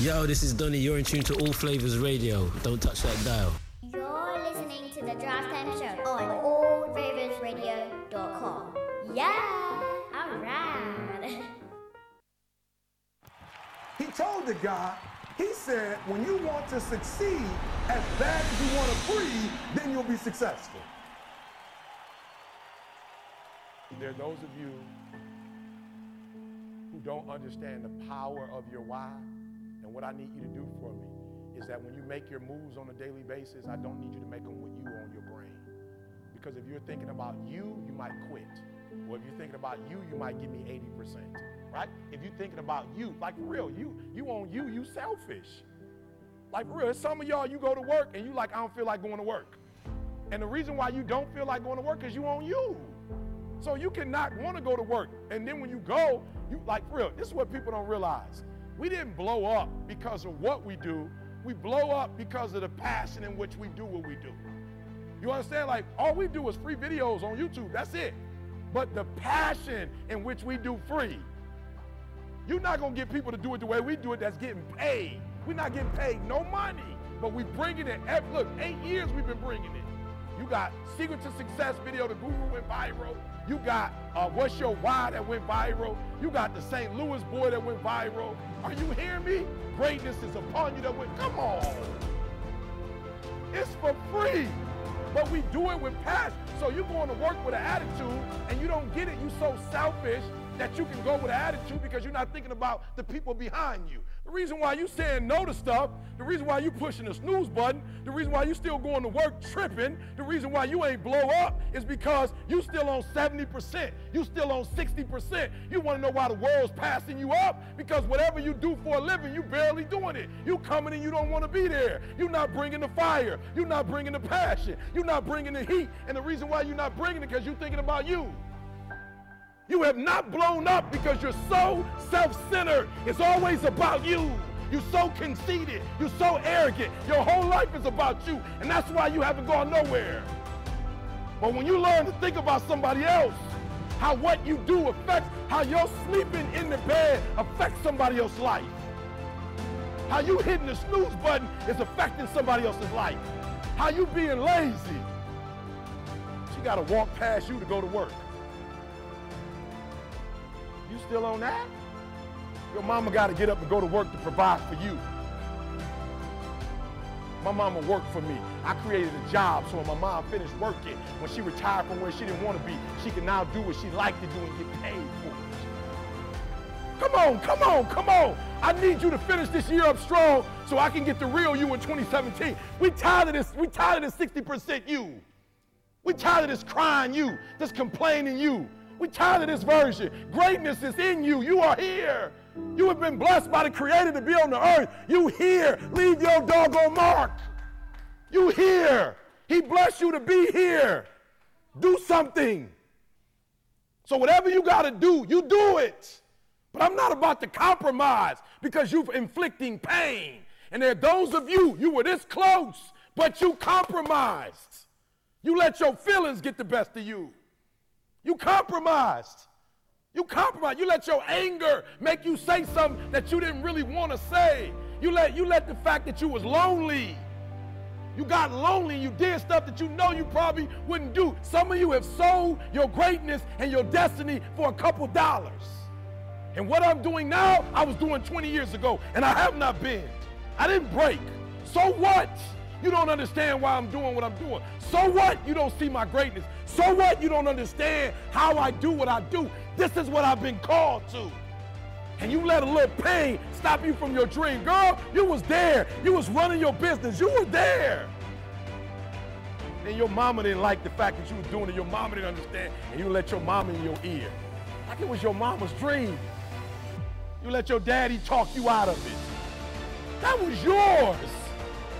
Yo, this is Donny. You're in tune to All Flavors Radio. Don't touch that dial. You're listening to the Drive Time Show on allflavorsradio.com. Yeah, alright. He told the guy, he said, when you want to succeed as bad as you want to breathe, then you'll be successful. There are those of you who don't understand the power of your why. And what I need you to do for me is that when you make your moves on a daily basis, I don't need you to make them with you on your brain. Because if you're thinking about you, you might quit. Or if you're thinking about you, you might give me 80%. Right? If you're thinking about you, like for real, you you on you, you selfish. Like real, some of y'all you go to work and you like, I don't feel like going to work. And the reason why you don't feel like going to work is you on you. So you cannot want to go to work. And then when you go, you like for real, this is what people don't realize. We didn't blow up because of what we do. We blow up because of the passion in which we do what we do. You understand? Like all we do is free videos on YouTube. That's it. But the passion in which we do free, you're not gonna get people to do it the way we do it that's getting paid. We're not getting paid no money, but we bringing it. Every, look, eight years we've been bringing it. You got Secret to Success video, the guru went viral. You got uh, What's Your Why that went viral. You got the St. Louis boy that went viral. Are you hearing me? Greatness is upon you that went, come on. It's for free. But we do it with passion. So you're going to work with an attitude and you don't get it. You so selfish that you can go with an attitude because you're not thinking about the people behind you. The reason why you saying no to stuff, the reason why you pushing the snooze button, the reason why you still going to work tripping, the reason why you ain't blow up is because you still on 70%, you still on 60%. You want to know why the world's passing you up? Because whatever you do for a living, you barely doing it. You coming and you don't want to be there. You're not bringing the fire. You're not bringing the passion. You're not bringing the heat. And the reason why you're not bringing it because you're thinking about you. You have not blown up because you're so self-centered. It's always about you. You're so conceited. You're so arrogant. Your whole life is about you. And that's why you haven't gone nowhere. But when you learn to think about somebody else, how what you do affects, how your sleeping in the bed affects somebody else's life. How you hitting the snooze button is affecting somebody else's life. How you being lazy. She got to walk past you to go to work. Still on that? Your mama got to get up and go to work to provide for you. My mama worked for me. I created a job so when my mom finished working, when she retired from where she didn't want to be, she can now do what she liked to do and get paid for it. Come on, come on, come on. I need you to finish this year up strong so I can get the real you in 2017. We tired of this, we tired of this 60% you. We tired of this crying you, this complaining you. We tired of this version. Greatness is in you. You are here. You have been blessed by the Creator to be on the earth. You here. Leave your doggone mark. You here. He blessed you to be here. Do something. So whatever you got to do, you do it. But I'm not about to compromise because you're inflicting pain. And there are those of you, you were this close, but you compromised. You let your feelings get the best of you. You compromised. You compromised. You let your anger make you say something that you didn't really want to say. You let, you let the fact that you was lonely. You got lonely. You did stuff that you know you probably wouldn't do. Some of you have sold your greatness and your destiny for a couple dollars. And what I'm doing now, I was doing 20 years ago, and I have not been. I didn't break. So what? You don't understand why I'm doing what I'm doing. So what? You don't see my greatness. So what? You don't understand how I do what I do. This is what I've been called to. And you let a little pain stop you from your dream. Girl, you was there. You was running your business. You were there. And your mama didn't like the fact that you was doing it. Your mama didn't understand. And you let your mama in your ear. Like it was your mama's dream. You let your daddy talk you out of it. That was yours.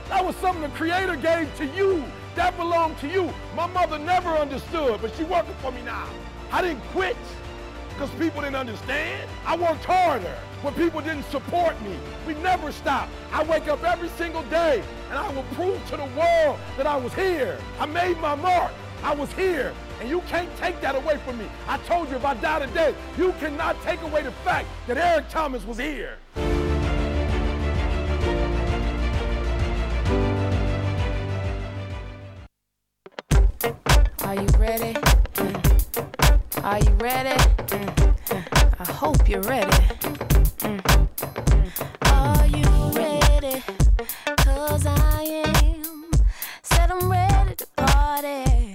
That was something the Creator gave to you. That belonged to you. My mother never understood, but she working for me now. I didn't quit because people didn't understand. I worked harder when people didn't support me. We never stopped. I wake up every single day and I will prove to the world that I was here. I made my mark. I was here. And you can't take that away from me. I told you if I die today, you cannot take away the fact that Eric Thomas was here. Are you ready? Mm. Are you ready? Mm. I hope you're ready. Mm. Are you ready? Cause I am. Said I'm ready to party.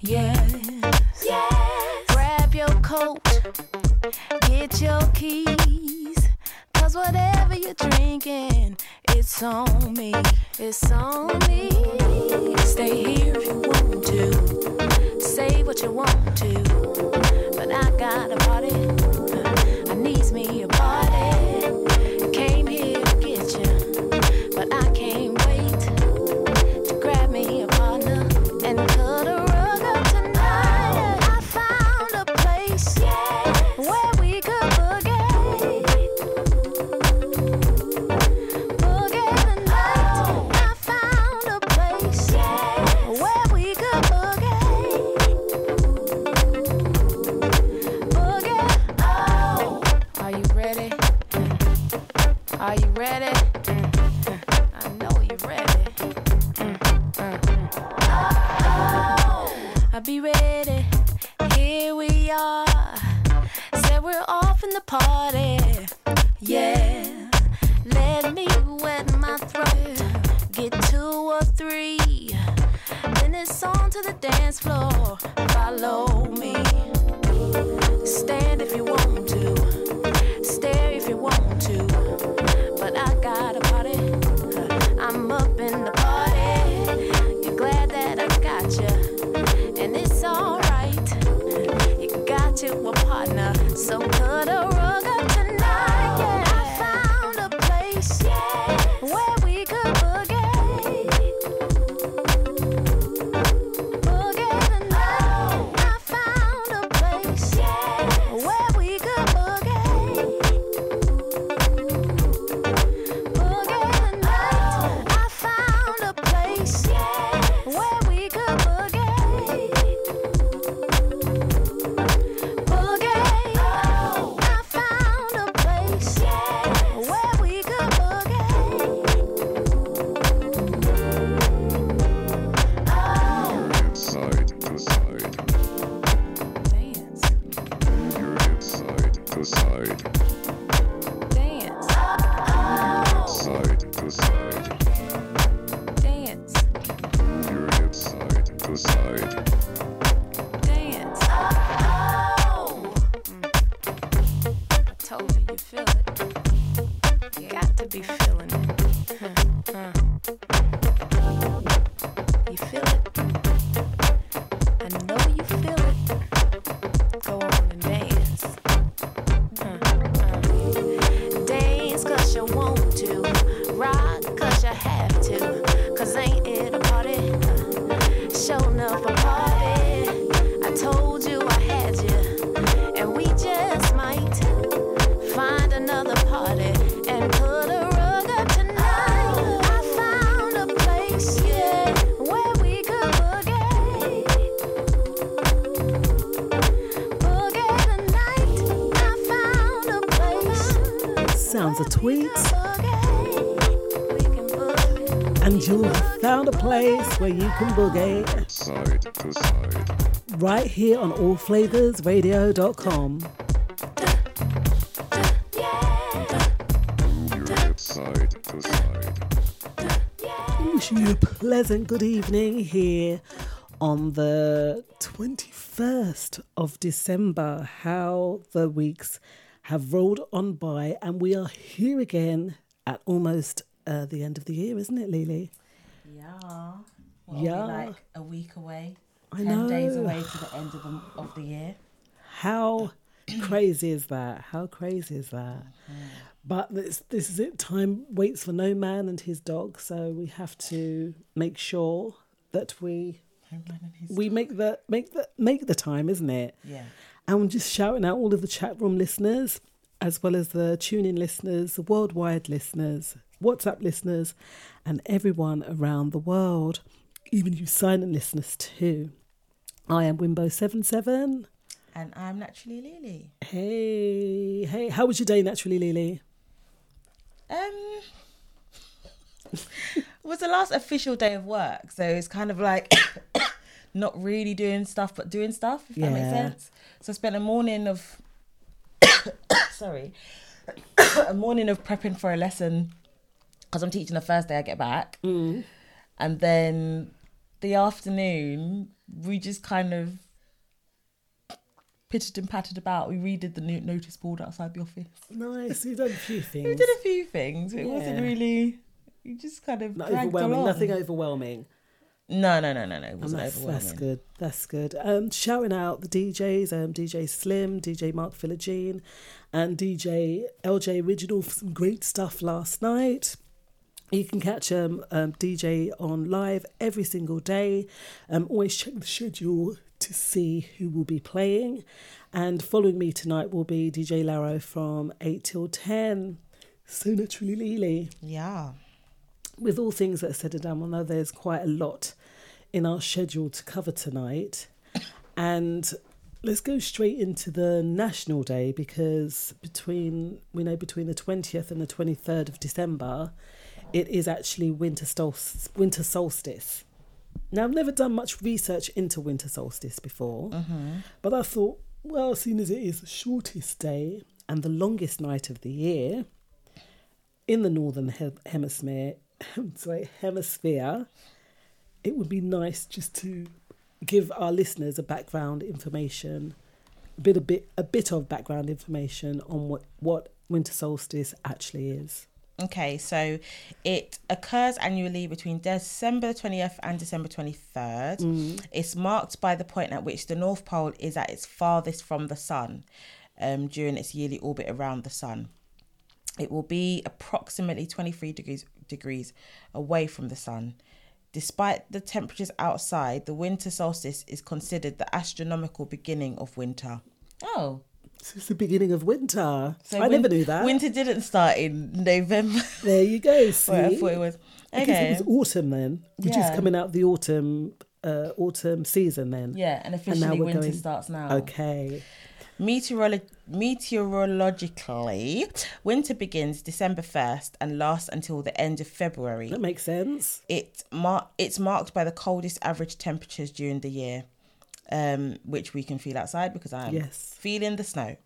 Yeah. Yes. Grab your coat. Get your keys. Cause whatever you're drinking, it's on me. It's on me. Stay here if you want to. Say what you want to. But I got a party. I needs me a party. Be ready. Here we are. Said we're off in the party. Yeah. Let me wet my throat. Get two or three. Then it's on to the dance floor. Follow me. So where you can boogie side to side, right here on allflavorsradio.com. side to side, Wishing you a pleasant good evening here on the 21st of December. How the weeks have rolled on by, and we are here again at almost uh, the end of the year, isn't it, Lily? Yeah. What Yeah. Like a week away? I Ten days away to the end of the, of the year. How crazy is that? How crazy is that? But this this is it. Time waits for no man and his dog, so we have to make sure that we Homeland and his we make the make the make the time, isn't it? Yeah. And I'm just shouting out all of the chat room listeners, as well as the tune in listeners, the worldwide listeners, WhatsApp listeners, and everyone around the world, even you silent listeners too. I am Wimbo77. And I'm naturally Lily. Hey, hey, how was your day naturally, Lily? Um, it was the last official day of work, so it's kind of like not really doing stuff but doing stuff. If that makes sense. So I spent a morning of sorry, a morning of prepping for a lesson because I'm teaching the first day I get back, Mm. and then the afternoon we just kind of pitched and patted about. We redid the no- notice board outside the office. Nice. You've done a few things. We did a few things. It wasn't really. You just kind of Not overwhelming. along. Nothing overwhelming. No, no, no, no, no. It wasn't that's, overwhelming. that's good. That's good. Um, shouting out the DJs, um, DJ Slim, DJ Mark Philogene, and DJ LJ Original for some great stuff last night. You can catch um, um, DJ on live every single day. Um, always check the schedule to see who will be playing. And following me tonight will be DJ Laro from 8 till 10. So naturally, Lily Yeah. with all things that are said and done, I know there's quite a lot in our schedule to cover tonight. And let's go straight into the National Day because between we know between the 20th and the 23rd of December, it is actually winter solstice. Winter solstice. Now I've never done much research into winter solstice before, mm-hmm. but I thought, well, soon as it is the shortest day and the longest night of the year, in the northern he- hemisphere, sorry, hemisphere, it would be nice just to give our listeners a background information, a bit a bit a bit of background information on what what winter solstice actually is. Okay, so it occurs annually between December 20th and December 23rd. It's marked by the point at which the North Pole is at its farthest from the Sun um, during its yearly orbit around the Sun. It will be approximately 23 degrees, degrees away from the Sun. Despite the temperatures outside, the winter solstice is considered the astronomical beginning of winter. Oh, It's the beginning of winter. so I win- never knew that. Winter didn't start in November. there you go. See, Well, I thought it was. Okay. it was autumn then. Just Yeah. coming out of the autumn uh, autumn season then. Yeah, and now officially we're winter going- starts now. Okay. Meteorolo- meteorologically, winter begins December 1st and lasts until the end of February. That makes sense. It mar- it's marked by the coldest average temperatures during the year, um, which we can feel outside because I'm Yes. feeling the snow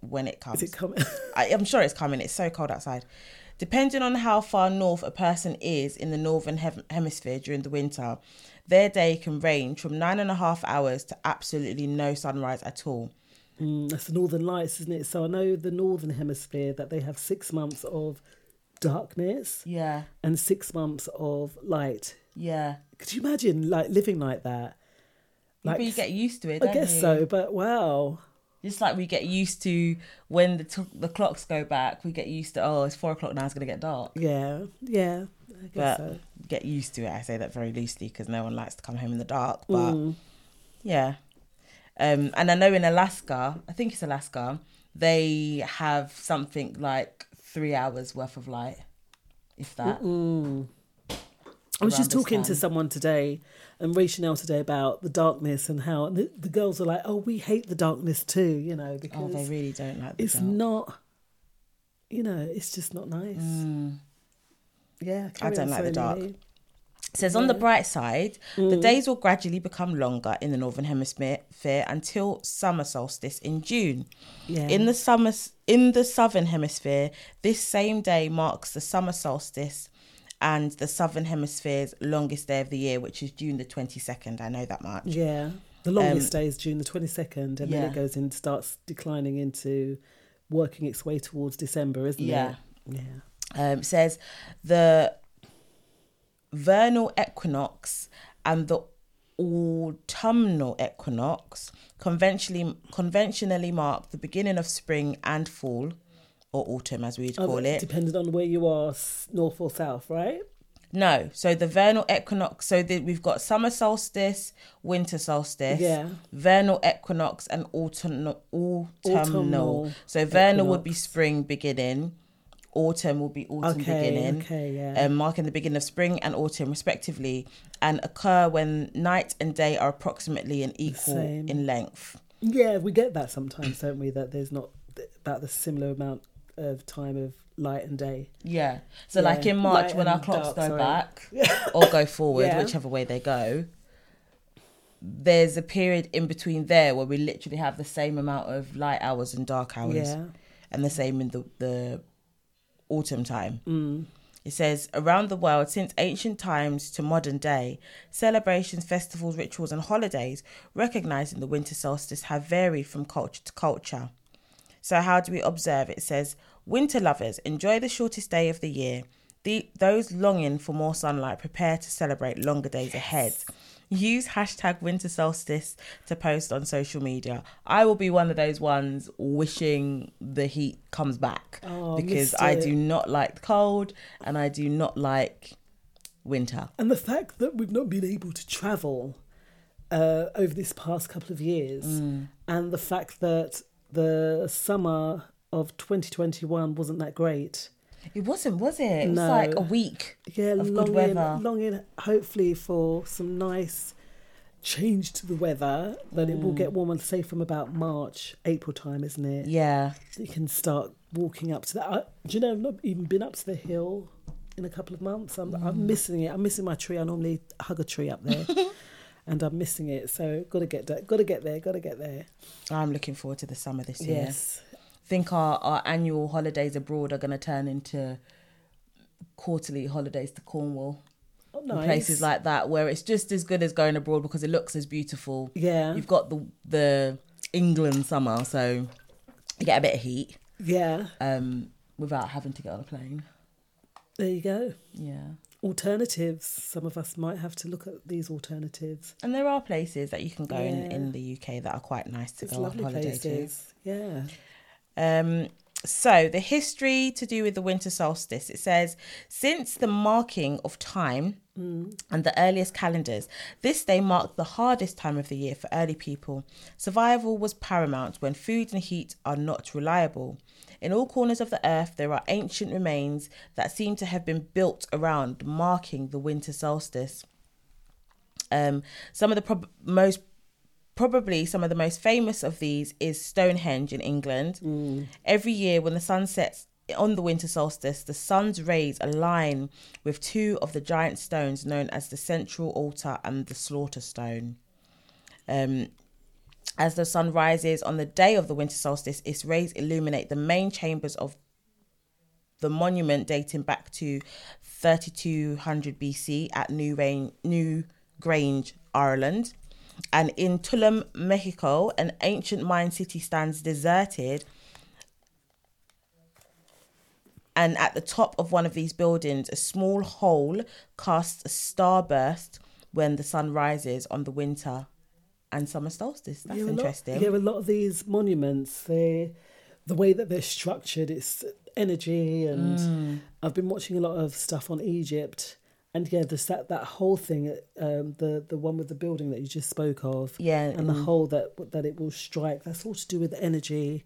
when it comes. Is it coming? I, I'm sure it's coming. It's so cold outside. Depending on how far north a person is in the northern hem- hemisphere during the winter, their day can range from nine and a half hours to absolutely no sunrise at all. Mm, that's the northern lights, isn't it? So I know the northern hemisphere that they have six months of darkness Yeah, and six months of light. yeah. Could you imagine like living like that? But you get used to it. I guess you? so, but wow. Just like we get used to when the t- the clocks go back, we get used to oh, it's four o'clock now. It's gonna get dark. Yeah, yeah. I But so. get used to it. I say that very loosely because no one likes to come home in the dark. But Mm. yeah, um, and I know in Alaska, I think it's Alaska, they have something like three hours worth of light, if that. I was just talking to someone today and Ray Chanel today about the darkness and how the, the girls are like, oh, we hate the darkness too, you know, because Oh, they really don't like the it's dark. not, you know, it's just not nice. Yeah, Mm. I carry don't on, like the dark. It says on the bright side, the Mm. days will gradually become longer in the northern hemisphere fair until summer solstice in June. Yeah. In the summer in the southern hemisphere, this same day marks the summer solstice and the southern hemisphere's longest day of the year, which is June the twenty second. I know that much. Yeah. The longest day is June the 22nd, and then Um, it goes and starts declining into working its way towards December, isn't Yeah. it? Yeah. um, says the vernal equinox and the autumnal equinox conventionally conventionally mark the beginning of spring and fall or autumn as we'd call it Depending on where you are, north or south, right? no so the vernal equinox so the, we've got summer solstice winter solstice Yeah. vernal equinox and autumnal autumnal, Autumnal so vernal would be spring beginning autumn will be autumn Okay, beginning okay, yeah. um, marking the beginning of spring and autumn respectively and occur when night and day are approximately an equal Same. in length Yeah, we get that sometimes, don't we? That there's not about the similar amount of time of light and day. yeah so Yeah, like in march light when our clocks dark, go sorry. back or go forward Yeah. whichever way they go there's a period in between there where we literally have the same amount of light hours and dark hours, Yeah. and the same in the the autumn time. Mm. It says around the world since ancient times to modern day, celebrations, festivals, rituals, and holidays recognizing the winter solstice have varied from culture to culture. So, how do we observe? It says, Winter lovers, enjoy the shortest day of the year. The, those longing for more sunlight, prepare to celebrate longer days ahead. Use hashtag winter solstice to post on social media. I will be one of those ones wishing the heat comes back Oh, because I do not like the cold and I do not like winter. And the fact that we've not been able to travel uh, over this past couple of years, Mm. and the fact that the summer of 2021 wasn't that great. It wasn't, was it? It was No. like a week Yeah, of good longing, weather. longing hopefully for some nice change to the weather. That it will Mm. get warmer, say from about March, April time, isn't it? Yeah. You can start walking up to that. I, do you know, I've not even been up to the hill in a couple of months. I'm, Mm. I'm missing it. I'm missing my tree. I normally hug a tree up there. And I'm missing it, so gotta get that. Gotta get there. Gotta get there. I'm looking forward to the summer this year. Yes. Think our, our annual holidays abroad are going to turn into quarterly holidays to Cornwall. Oh, nice. places like that where it's just as good as going abroad because it looks as beautiful. Yeah. You've got the the England summer, so you get a bit of heat. Yeah. Um, without having to get on a plane. There you go. Yeah. Alternatives. Some of us might have to look at these alternatives. And there are places that you can go in, Yeah. in the UK that are quite nice to It's go on holiday places. Yeah. Um, so the history to do with the winter solstice, it says, since the marking of time and the earliest calendars, this day marked the hardest time of the year for early people. Survival was paramount when food and heat are not reliable. In all corners of the earth, there are ancient remains that seem to have been built around marking the winter solstice. Um, some of the prob- most probably some of the most famous of these is Stonehenge in England. Every year when the sun sets on the winter solstice, the sun's rays align with two of the giant stones known as the central altar and the slaughter stone. Um, as the sun rises on the day of the winter solstice, its rays illuminate the main chambers of the monument dating back to 3200 BC at New, Rain, New Grange, Ireland. And in Tulum, Mexico, an ancient Mayan city stands deserted. And at the top of one of these buildings, a small hole casts a starburst when the sun rises on the winter and summer solstice. That's yeah, a lot- yeah, a lot of these monuments, they the way that they're structured, it's energy, and Mm. I've been watching a lot of stuff on Egypt, and yeah, the that that whole thing, um, the the one with the building that you just spoke of, Yeah, and the mm. hole that that it will strike. That's all to do with energy,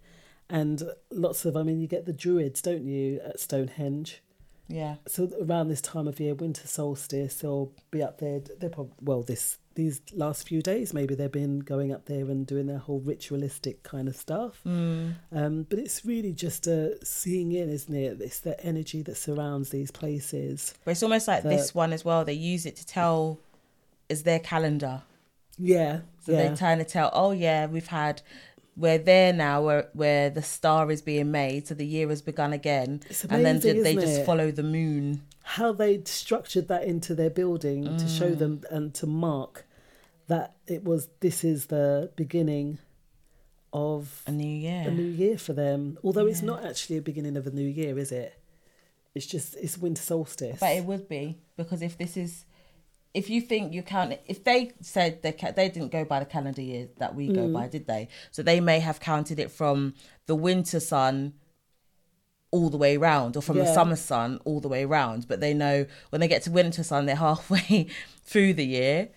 and lots of. I mean, you get the druids, don't you, at Stonehenge? Yeah. So around this time of year, winter solstice, they'll be up there. They're probably well this these last few days. Maybe they've been going up there and doing their whole ritualistic kind of stuff. Mm. Um, but it's really just uh, seeing in, isn't it? It's the energy that surrounds these places. But it's almost like that- this one as well. They use it to tell is their calendar. Yeah, So yeah. they're trying to tell, oh yeah, we've had we're there now where where the star is being made, so the year has begun again. It's and then amazing, they just it? follow the moon. How they structured that into their building to show Mm. them and to mark that it was this is the beginning of a new year. a new year for them. Although it's not actually a beginning of a new year, is it? It's just it's winter solstice. But it would be because if this is, if you think you count, if they said they ca- they didn't go by the calendar year that we go Mm. by, did they? So they may have counted it from the winter sun all the way round, or from the summer sun all the way round. But they know when they get to winter sun, they're halfway through the year,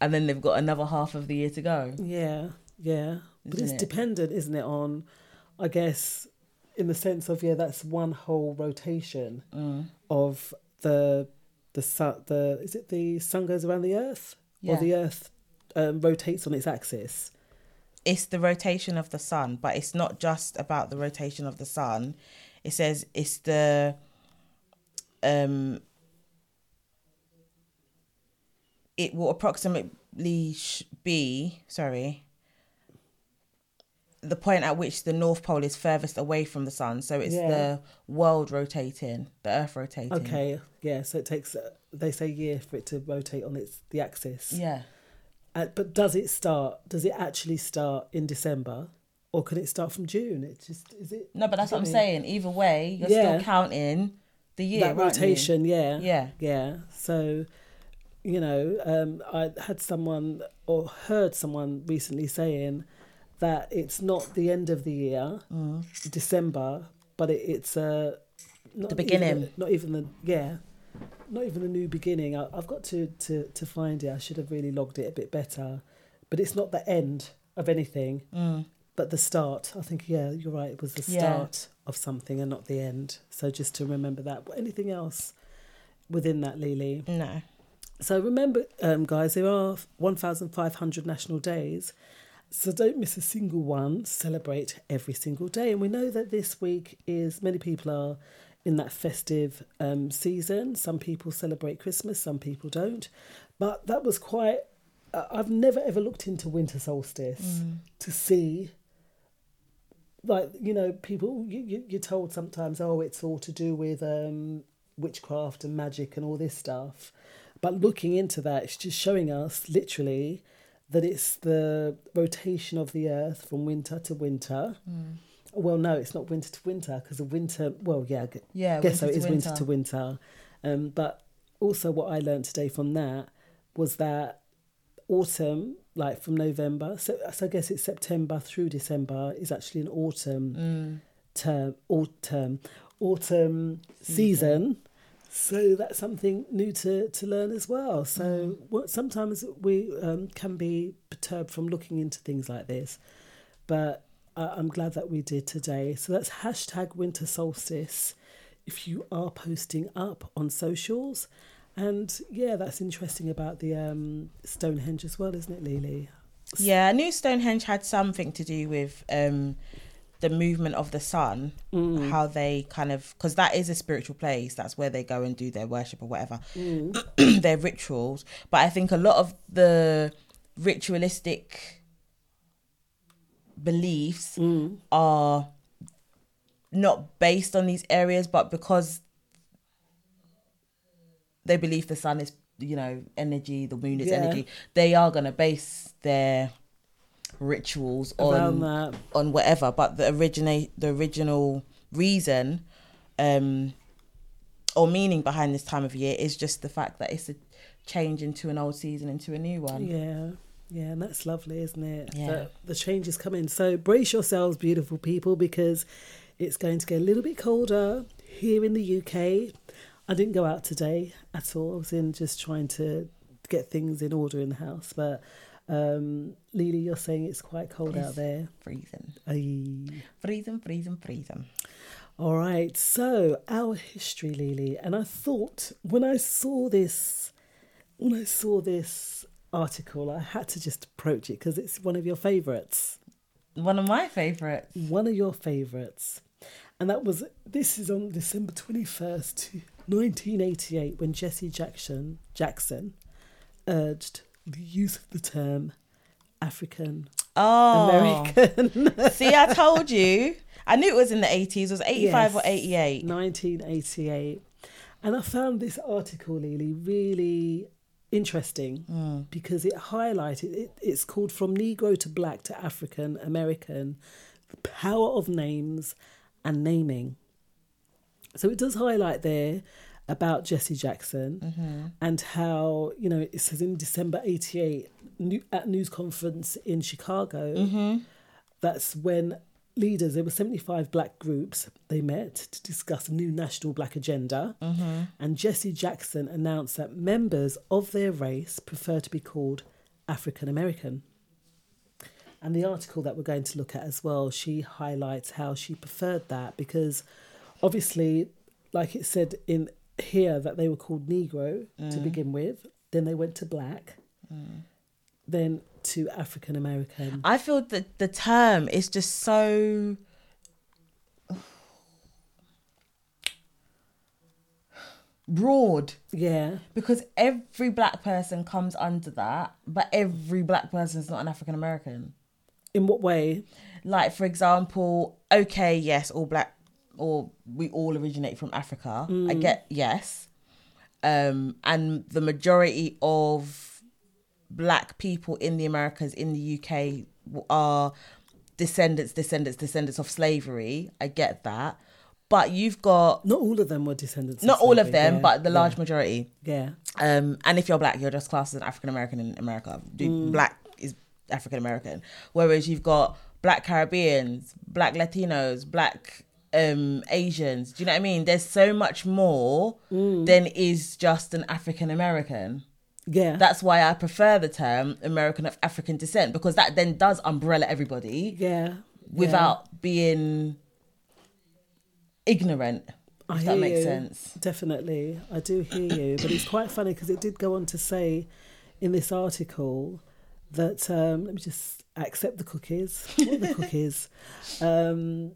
and then they've got another half of the year to go. Yeah, yeah. But Isn't it's it? dependent, isn't it, on I guess in the sense of yeah, that's one whole rotation Mm. of the the sun the is it the sun goes around the earth? Yeah. Or the earth um, rotates on its axis. it's the rotation of the sun, but it's not just about the rotation of the sun. It says it's the um it will approximately sh- be sorry the point at which the north pole is furthest away from the sun so it's Yeah. the world rotating the earth rotating Okay, yeah. So it takes they say a year for it to rotate on its the axis. yeah Uh, but does it start? Does it actually start in December, or can it start from June? It just is it no but that's what i'm Get me? saying either way you're Yeah. still counting the year that rotation? Yeah, Yeah. yeah. So, you know, um, I had someone or heard someone recently saying that it's not the end of the year, December, but it, it's a not Mm. The even- beginning. not even the yeah. Not even a new beginning. I, I've got to, to, to find it. I should have really logged it a bit better. But it's not the end of anything, but the start. I think, yeah, you're right. It was the Mm. Yeah. start of something and not the end. So just to remember that. Anything else within that, Lily? no So remember, um, guys, there are 1,500 national days. So don't miss a single one. Celebrate every single day. And we know that this week is many people are in that festive um, season. Some people celebrate Christmas, some people don't. But that was quite. Uh, I've never ever looked into winter solstice to see. Like you know, people you, you you're told sometimes, oh, it's all to do with um, witchcraft and magic and all this stuff. But looking into that, it's just showing us literally that it's the rotation of the earth from winter to winter. Well, no, it's not winter to winter because the winter. Well, yeah, I gu- Yeah, guess so. It is winter winter. to winter. Um, but also, what I learned today from that was that autumn, like from November, so, so I guess it's September through December, is actually an autumn term, autumn, autumn season. So that's something new to, to learn as well. So what, sometimes we um, can be perturbed from looking into things like this, but I I'm glad that we did today. So that's hashtag winter solstice if you are posting up on socials. And yeah, that's interesting about the um, Stonehenge as well, isn't it, Lily? Yeah, I knew Stonehenge had something to do with um, the movement of the sun, Mm. how they kind of, because that is a spiritual place. That's where they go and do their worship or whatever, Mm. their rituals. But I think a lot of the ritualistic beliefs Mm. are not based on these areas, but because they believe the sun is, you know, energy, the moon is Yeah. energy, they are going to base their rituals Around on that. on whatever but the originate the original reason um or meaning behind this time of year is just the fact that it's a change into an old season into a new one Yeah, yeah, and that's lovely, isn't it? Yeah. That the change is coming. So brace yourselves, beautiful people, because it's going to get a little bit colder here in the UK. I didn't go out today at all. I was in just trying to get things in order in the house. But um, Lily, you're saying it's quite cold out there. freezing. Aye. freezing freezing freezing. All right, so our history, Lily, and I thought when I saw this, when I saw this article, I had to just approach it because it's one of your favourites, one of my favorites. One of your favourites, and that was this is on December twenty first, nineteen eighty eight, when Jesse Jackson Jackson urged the use of the term African. Oh. American. see i told you. I knew it was in the 80s it was 85 or 88 1988. And I found this article, Lily, really interesting hmm. because it highlighted it, it's called From Negro to Black to African American The Power of Names and Naming. So it does highlight there about Jesse Jackson mm-hmm. and how, you know, it says in December 88 new, at news conference in Chicago, mm-hmm. that's when leaders, there were 75 black groups, they met to discuss a new national black agenda. Mm-hmm. And Jesse Jackson announced that members of their race prefer to be called African American. And the article that we're going to look at as well, she highlights how she preferred that because obviously, like it said in here, that they were called Negro to mm. begin with, then they went to black, mm. then to African American. I feel that the term is just so broad Yeah. because every black person comes under that, but every black person is not an African American. In what way? Like, for example, okay, yes, all black, or we all originate from Africa. I get yes, um, and the majority of black people in the Americas, in the UK, are descendants, descendants, descendants of slavery. I get that, but you've got Not all of them were descendants. not all of them, yeah, but the yeah, large majority. Yeah. Um, and if you're black, you're just classed as an African American in America. Do- Black is African American. Whereas you've got black Caribbeans, black Latinos, black um, Asians. Do you know what I mean? There's so much more than is just an African American. Yeah. That's why I prefer the term American of African descent because that then does umbrella everybody yeah. without being ignorant. I If that makes you. sense. Definitely, I do hear you, but it's quite funny because it did go on to say in this article that um, let me just accept the cookies. What are the cookies? Um,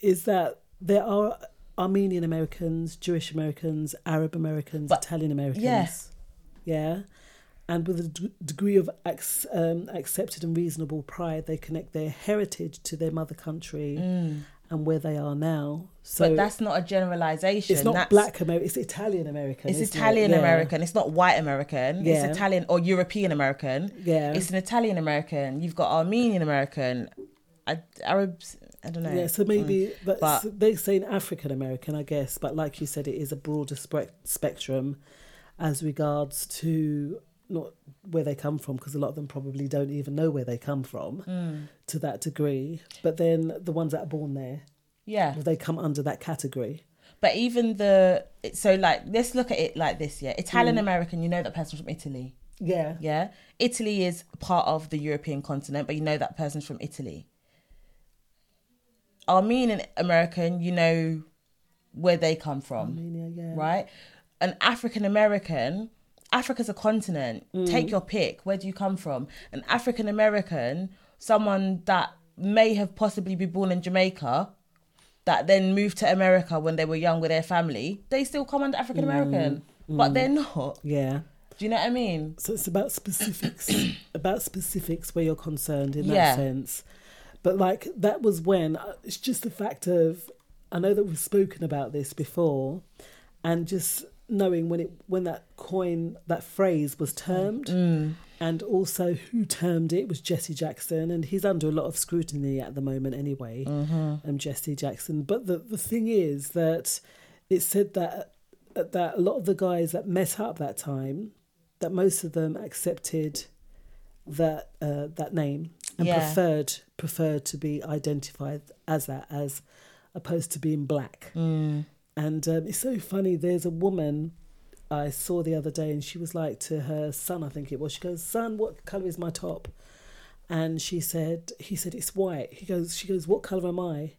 is that there are Armenian Americans, Jewish Americans, Arab Americans, But- Italian Americans. yeah. Yeah. And with a d- degree of ac- um, accepted and reasonable pride, they connect their heritage to their mother country and where they are now. So Mm. but that's not a generalization. it's not That's- black American, it's Italian American. It's isn't it? Italian Yeah. American. It's not white American. Yeah. It's Italian or European American. Yeah. It's an Italian American. You've got Armenian American. I- Arabs. I don't know. Yeah, so maybe but, Mm. But- they're saying African American, I guess. But like you said, it is a broader spe- spectrum as regards to not where they come from, because a lot of them probably don't even know where they come from Mm. to that degree. But then the ones that are born there, Yeah. they come under that category. But even the so like let's look at it like this. Yeah. Italian Mm. American. You know that person's from Italy. Yeah, Yeah. Italy is part of the European continent, but you know that person's from Italy. Armenian American. You know where they come from. Armenia, yeah. right? An African American, Africa's a continent. Mm. Take your pick. Where do you come from? An African American, someone that may have possibly been born in Jamaica, that then moved to America when they were young with their family, they still come under African American, Mm. but they're not. Yeah. Do you know what I mean? So it's about specifics, about specifics where you're concerned in that sense. But like that was when uh, it's just the fact of I know that we've spoken about this before, and just knowing when it when that coin that phrase was termed, and also who termed it was Jesse Jackson, and he's under a lot of scrutiny at the moment anyway. Um, Jesse Jackson. But the the thing is that it said that that a lot of the guys that met up that time, that most of them accepted that uh, that name and Yeah. preferred preferred to be identified as that as opposed to being black. Mm. And um, it's so funny. There's a woman I saw the other day, and she was like to her son, I think it was. She goes, "Son, what color is my top?" And she said, "He said it's white." He goes, "She goes, what color am I?"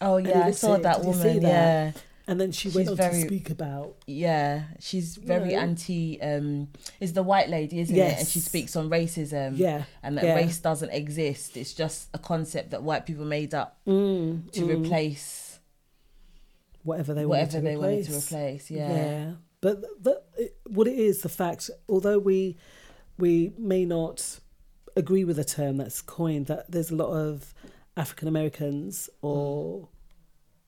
Oh yeah, I saw it. that Did you see woman. that? Yeah, And then she went She's on very- to speak about yeah, she's very know? anti. Um, is the white lady, isn't it? And she speaks on racism. Yeah, and that yeah. race doesn't exist. It's just a concept that white people made up Mm, to replace whatever they whatever wanted to they wanted to replace. replace. Yeah. Yeah, but it, what it is, the fact, although we we may not agree with the term that's coined, that there's a lot of African Americans or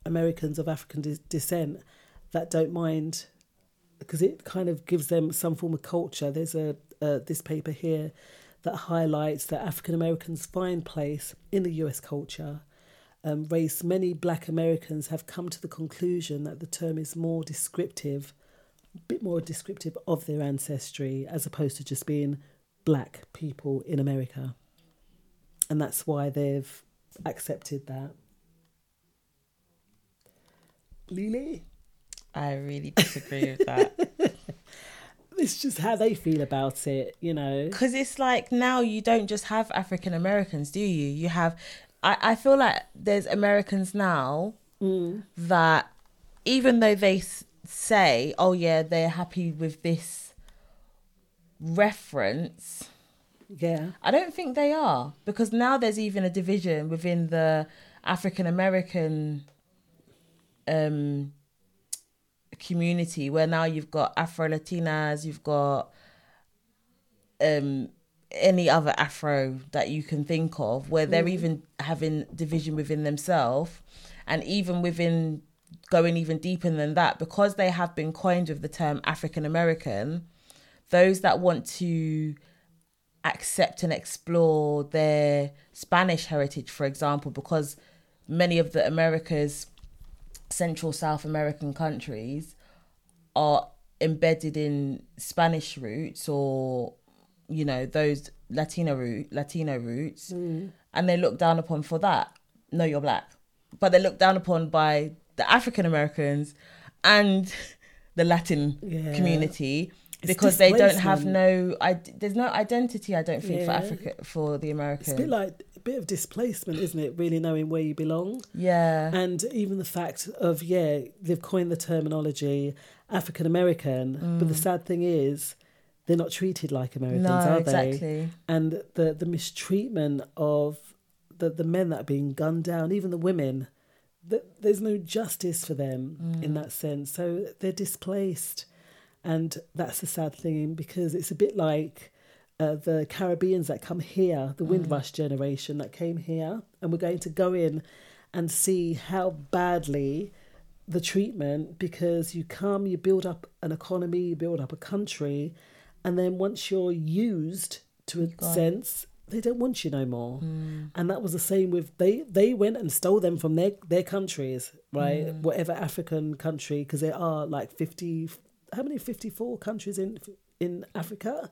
Americans of African de- descent that don't mind because it kind of gives them some form of culture. There's a uh, this paper here that highlights that African Americans find place in the U.S. culture. Um, race many Black Americans have come to the conclusion that the term is more descriptive, a bit more descriptive of their ancestry as opposed to just being Black people in America, and that's why they've accepted that. Lily. I really disagree with that. it's just how they feel about it, you know. Because it's like now you don't just have African Americans, do you? You have, I, I feel like there's Americans now mm. that even though they say, oh yeah, they're happy with this reference, Yeah. I don't think they are because now there's even a division within the African American um community where now you've got Afro Latinas, you've got um any other Afro that you can think of, where they're even having division within themselves, and even within going even deeper than that, because they have been coined with the term African American, those that want to accept and explore their Spanish heritage, for example, because many of the America's Central South American countries are embedded in Spanish roots or you know those Latino root Latino roots, mm. and they look down upon for that. No, you're black, but they're looked down upon by the African Americans and the Latin Yeah. community It's because they don't have no. I, there's no identity. I don't think for Yeah. Africa for the Americans. It's a bit like bit of displacement, isn't it? Really knowing where you belong. yeah, And even the fact of, yeah, they've coined the terminology African American, but the sad thing is they're not treated like Americans, Mm. no, are they? exactly. And the, the mistreatment of the, the men that are being gunned down, even the women, th- there's no justice for them Mm. in that sense. So they're displaced. And that's the sad thing because it's a bit like uh, the Caribbeans that come here, the mm. Windrush generation that came here, and we're going to go in and see how badly the treatment because you come, you build up an economy, you build up a country, and then once you're used to a sense, they don't want you no more. Mm. And that was the same with they they went and stole them from their their countries, right? Mm. Whatever African country, because there are like fifty, how many fifty four countries in in Africa,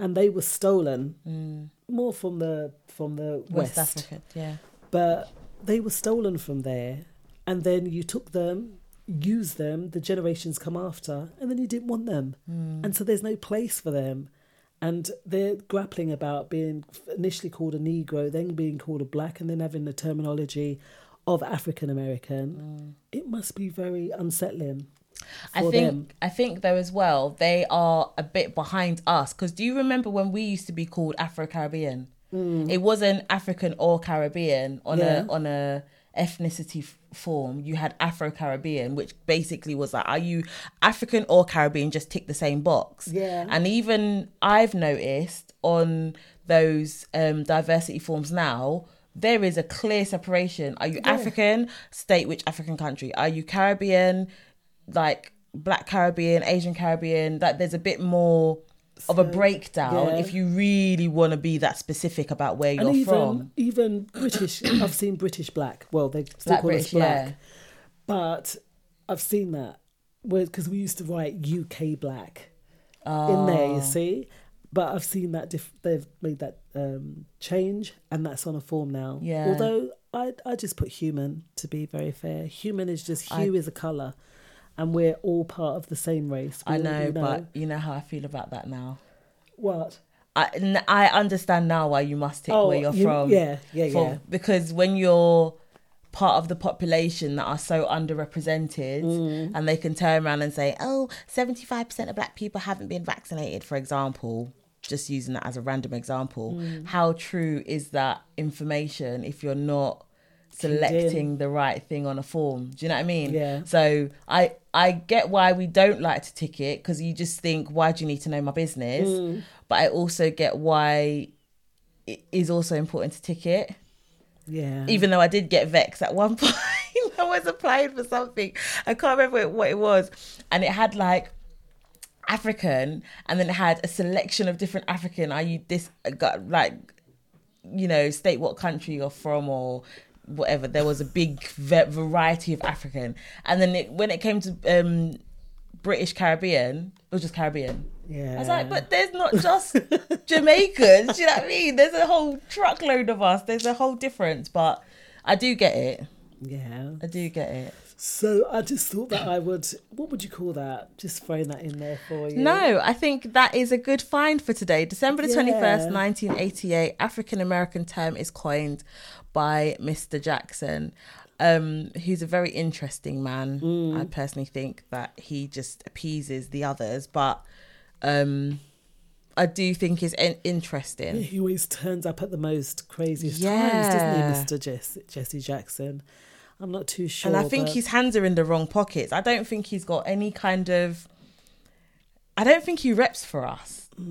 and they were stolen. Mm. More from the from the West, west, Africa. Yeah. but they were stolen from there and then you took them used them the generations come after and then you didn't want them. Mm. And so there's no place for them. And they're grappling about being initially called a negro then being called a black and then having the terminology of african american mm. it must be very unsettling I think them. I think though as well they are a bit behind us because do you remember when we used to be called Afro Caribbean? It wasn't African or Caribbean on Mm. Yeah. a on a ethnicity f- form. You had Afro Caribbean, which basically was like, are you African or Caribbean? Just tick the same box. Yeah. And even I've noticed on those um, diversity forms now. There is a clear separation. Are you African? State which African country. Are you Caribbean? Like black caribbean asian caribbean that there's a bit more of a breakdown yeah. if you really want to be that specific about where you're and even from even british i've seen british black well they still Black call British, us black yeah. but i've seen that because we used to write uk black in there Oh. you see but i've seen that diff- they've made that um, change and that's on a form now Yeah. although I, I just put human to be very fair human is just hue is a color and we're all part of the same race We i all know but you know how i feel about that now what I, n- I understand now why you must take Oh, where you're you- from yeah, yeah, For- yeah. because when you're part of the population that are so underrepresented Mm. and they can turn around and say oh 75% of black people haven't been vaccinated for example just using that as a random example Mm. how true is that information if you're not selecting the right thing on a form do you know what i mean Yeah. so i i get why we don't like to tick it because you just think why do you need to know my business Mm. but i also get why it is also important to tick it yeah even though I did get vexed at one point. I was applying for something. I can't remember what it was. And it had like African and then it had a selection of different African. Are you this got like you know, state what country you're from or whatever. There was a big va- variety of African. And then it, when it came to um British Caribbean, it was just Caribbean. yeah I was like, but there's not just Jamaicans. do you know what I mean? There's a whole truckload of us. There's a whole difference. But I do get it. yeah I do get it. So I just thought that I would. What would you call that? Just throwing that in there for you. No, I think that is a good find for today. December the Yeah. 21st, 1988, African American term is coined by Mr. Jackson. Um, who's a very interesting man. I personally think that he just appeases the others, but um, I do think is in- interesting. He always turns up at the most craziest Yeah. times, doesn't he, Mr. Jess, Jesse Jackson? I'm not too sure. and I think but- his hands are in the wrong pockets. I don't think he's got any kind of. I don't think he reps for us. I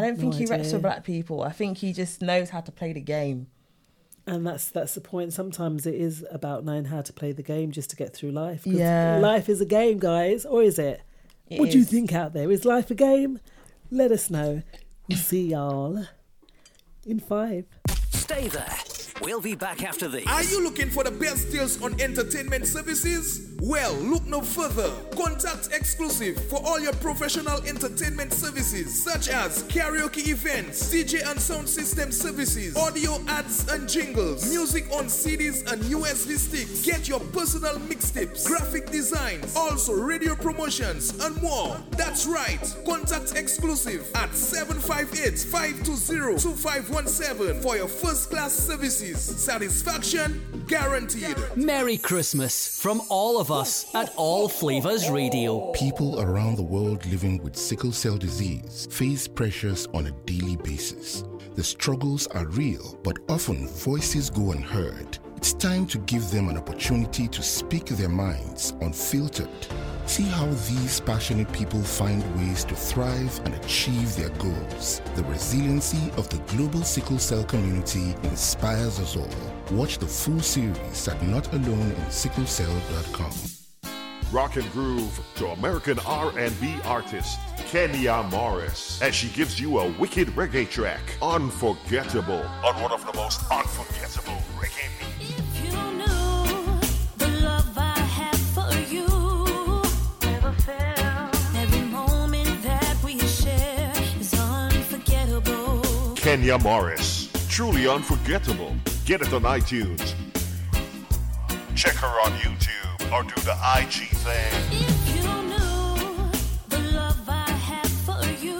don't think no he reps for black people. I think he just knows how to play the game. And that's that's the point. Sometimes it is about knowing how to play the game just to get through life Yeah. life is a game, guys, or is it? It what do you think out there? Is life a game? Let us know. We'll see y'all in five. Stay there. We'll be back after these. Are you looking for the best deals on entertainment services? Well, look no further. Contact Exclusive for all your professional entertainment services such as karaoke events, DJ and sound system services, audio ads and jingles, music on CDs and USB sticks. Get your personal mixtapes, graphic designs, also radio promotions and more. That's right. Contact Exclusive at 758-520-2517 for your first class services. Satisfaction guaranteed. Merry Christmas from all of us at All Flavors Radio. People around the world living with sickle cell disease face pressures on a daily basis. The struggles are real, but often voices go unheard. It's time to give them an opportunity to speak their minds unfiltered. See how these passionate people find ways to thrive and achieve their goals. The resiliency of the global sickle cell community inspires us all. Watch the full series at notaloneinsicklecell.com. Rock and groove to American R&B artist Kenya Morris as she gives you a wicked reggae track, Unforgettable, on one of the most unforgettable reggae The Kenya Morris, truly unforgettable. Get it on iTunes. Check her on YouTube or do the IG thing. If you knew the love I have for you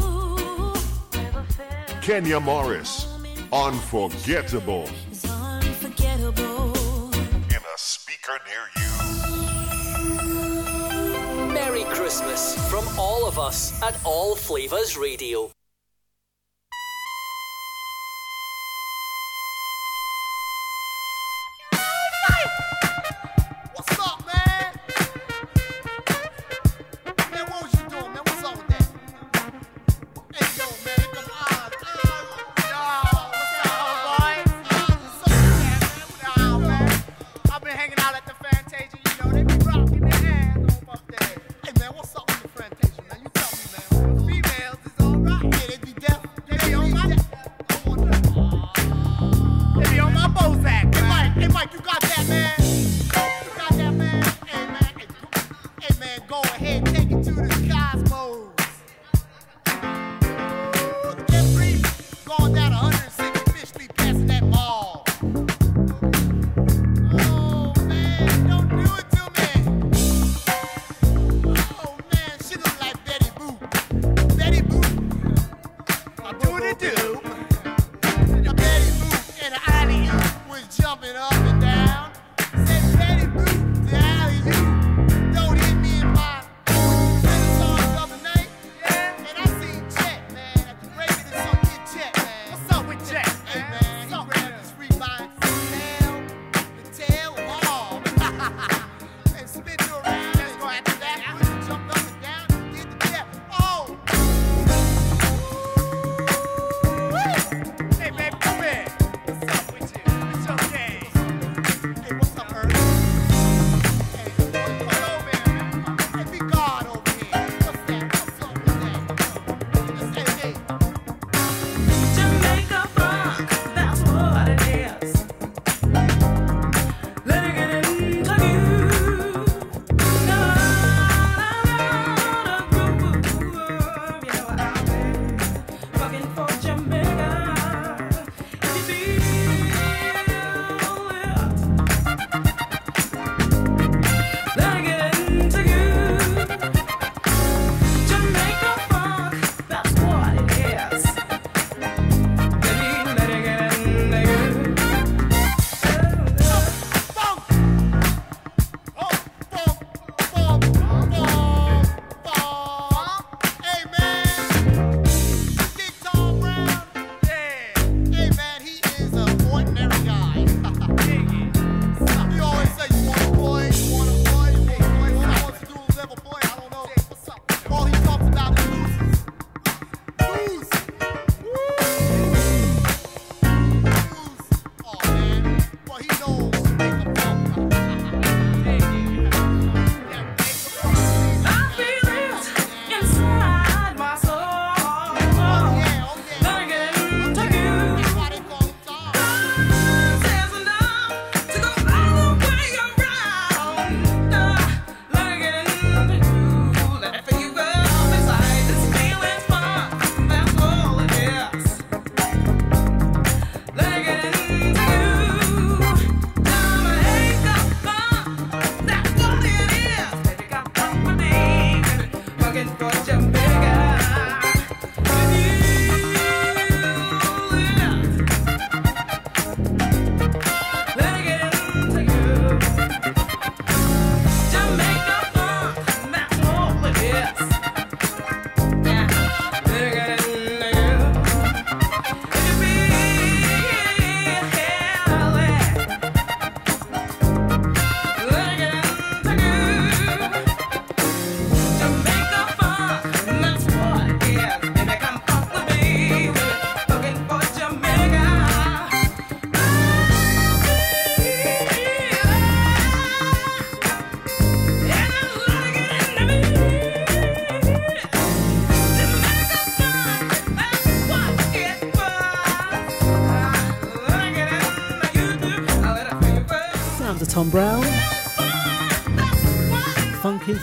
never fails. Kenya Morris, unforgettable. unforgettable. In a speaker near you. Merry Christmas from all of us at All Flavors Radio.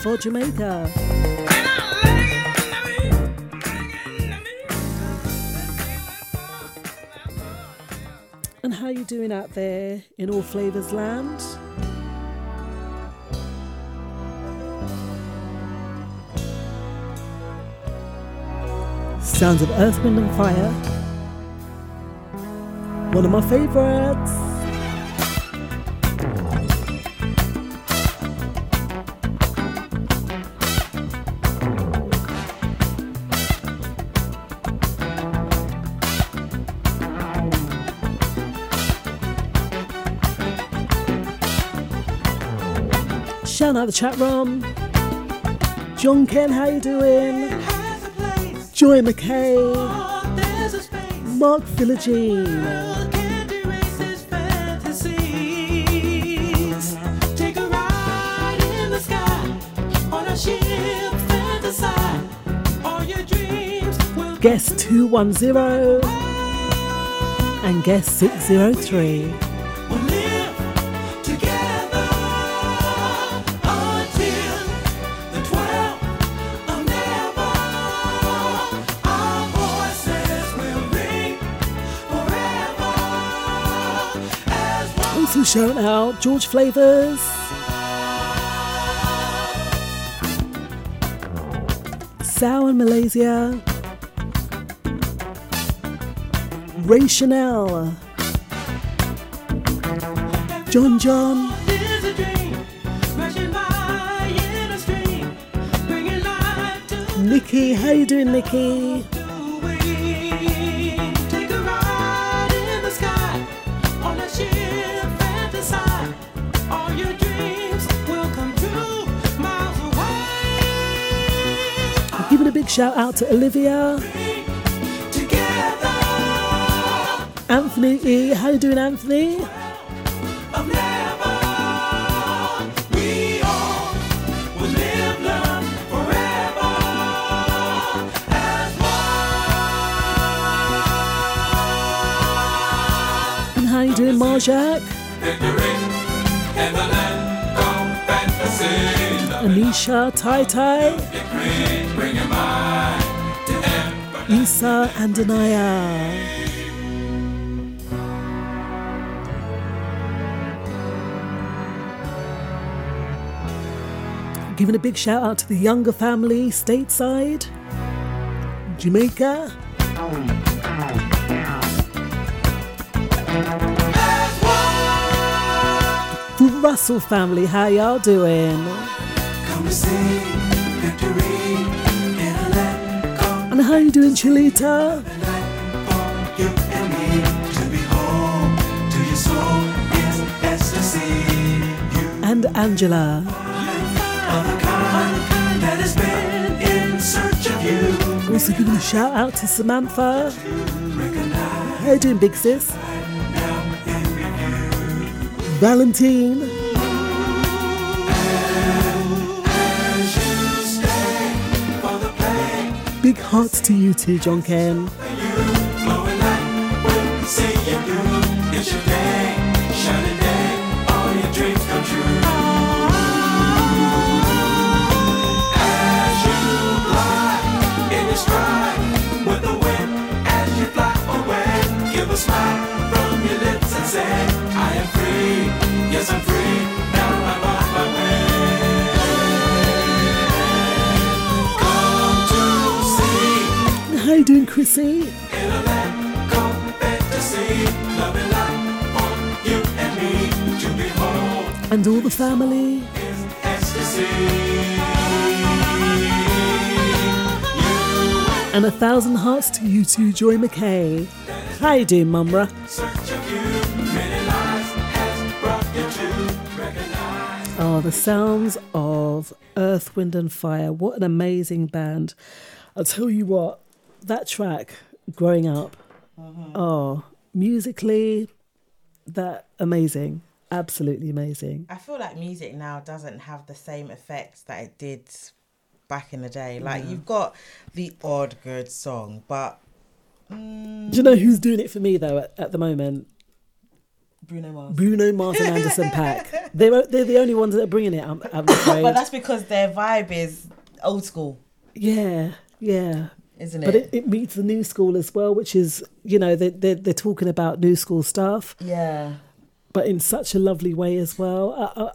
For Jamaica. And how you doing out there in all flavors land? Sounds of Earth, Wind and Fire. One of my favorites. Out the chat room. John Ken, how you doing? Joy McKay. Mark will Guest 210 and guest 603. Shout out George Flavors. Sal in Malaysia. Ray Chanel. John John. Is a dream rushing by in a stream, bringing life to Nikki, how you doing, Nikki? Shout out to Olivia. Together. Anthony E, how you doing, Anthony? And how you doing, Marjak? Anisha, Tai Tai, Isa, and Anaya. Giving a big shout out to the younger family stateside, Jamaica. The Russell family, how y'all doing? How you doing, Chilita? and Angela. Also giving a shout out to Samantha. How you doing, big sis? Valentine. Hearts to you too, John Ken. You doing, Chrissy? In a land called fantasy, loving life on you and me to behold And all the family. ecstasy. And a thousand hearts to you too, Joy McKay. How you doing, Mumra? Search of you, many lives has brought you to recognize. Oh, the sounds of Earth, Wind and Fire. What an amazing band. I'll tell you what, that track, growing up, mm-hmm. oh, musically, that amazing. Absolutely amazing. I feel like music now doesn't have the same effects that it did back in the day. Like Yeah. you've got the odd good song, but mm. Do you know who's doing it for me though at, at the moment? Bruno Mars. Bruno Mars and Anderson Paak. They're they're the only ones that are bringing it. I'm, I'm afraid. but that's because their vibe is old school, yeah, yeah. Isn't But it? it, it meets the new school as well, which is you know they they're, they're talking about new school stuff. yeah. but in such a lovely way as well.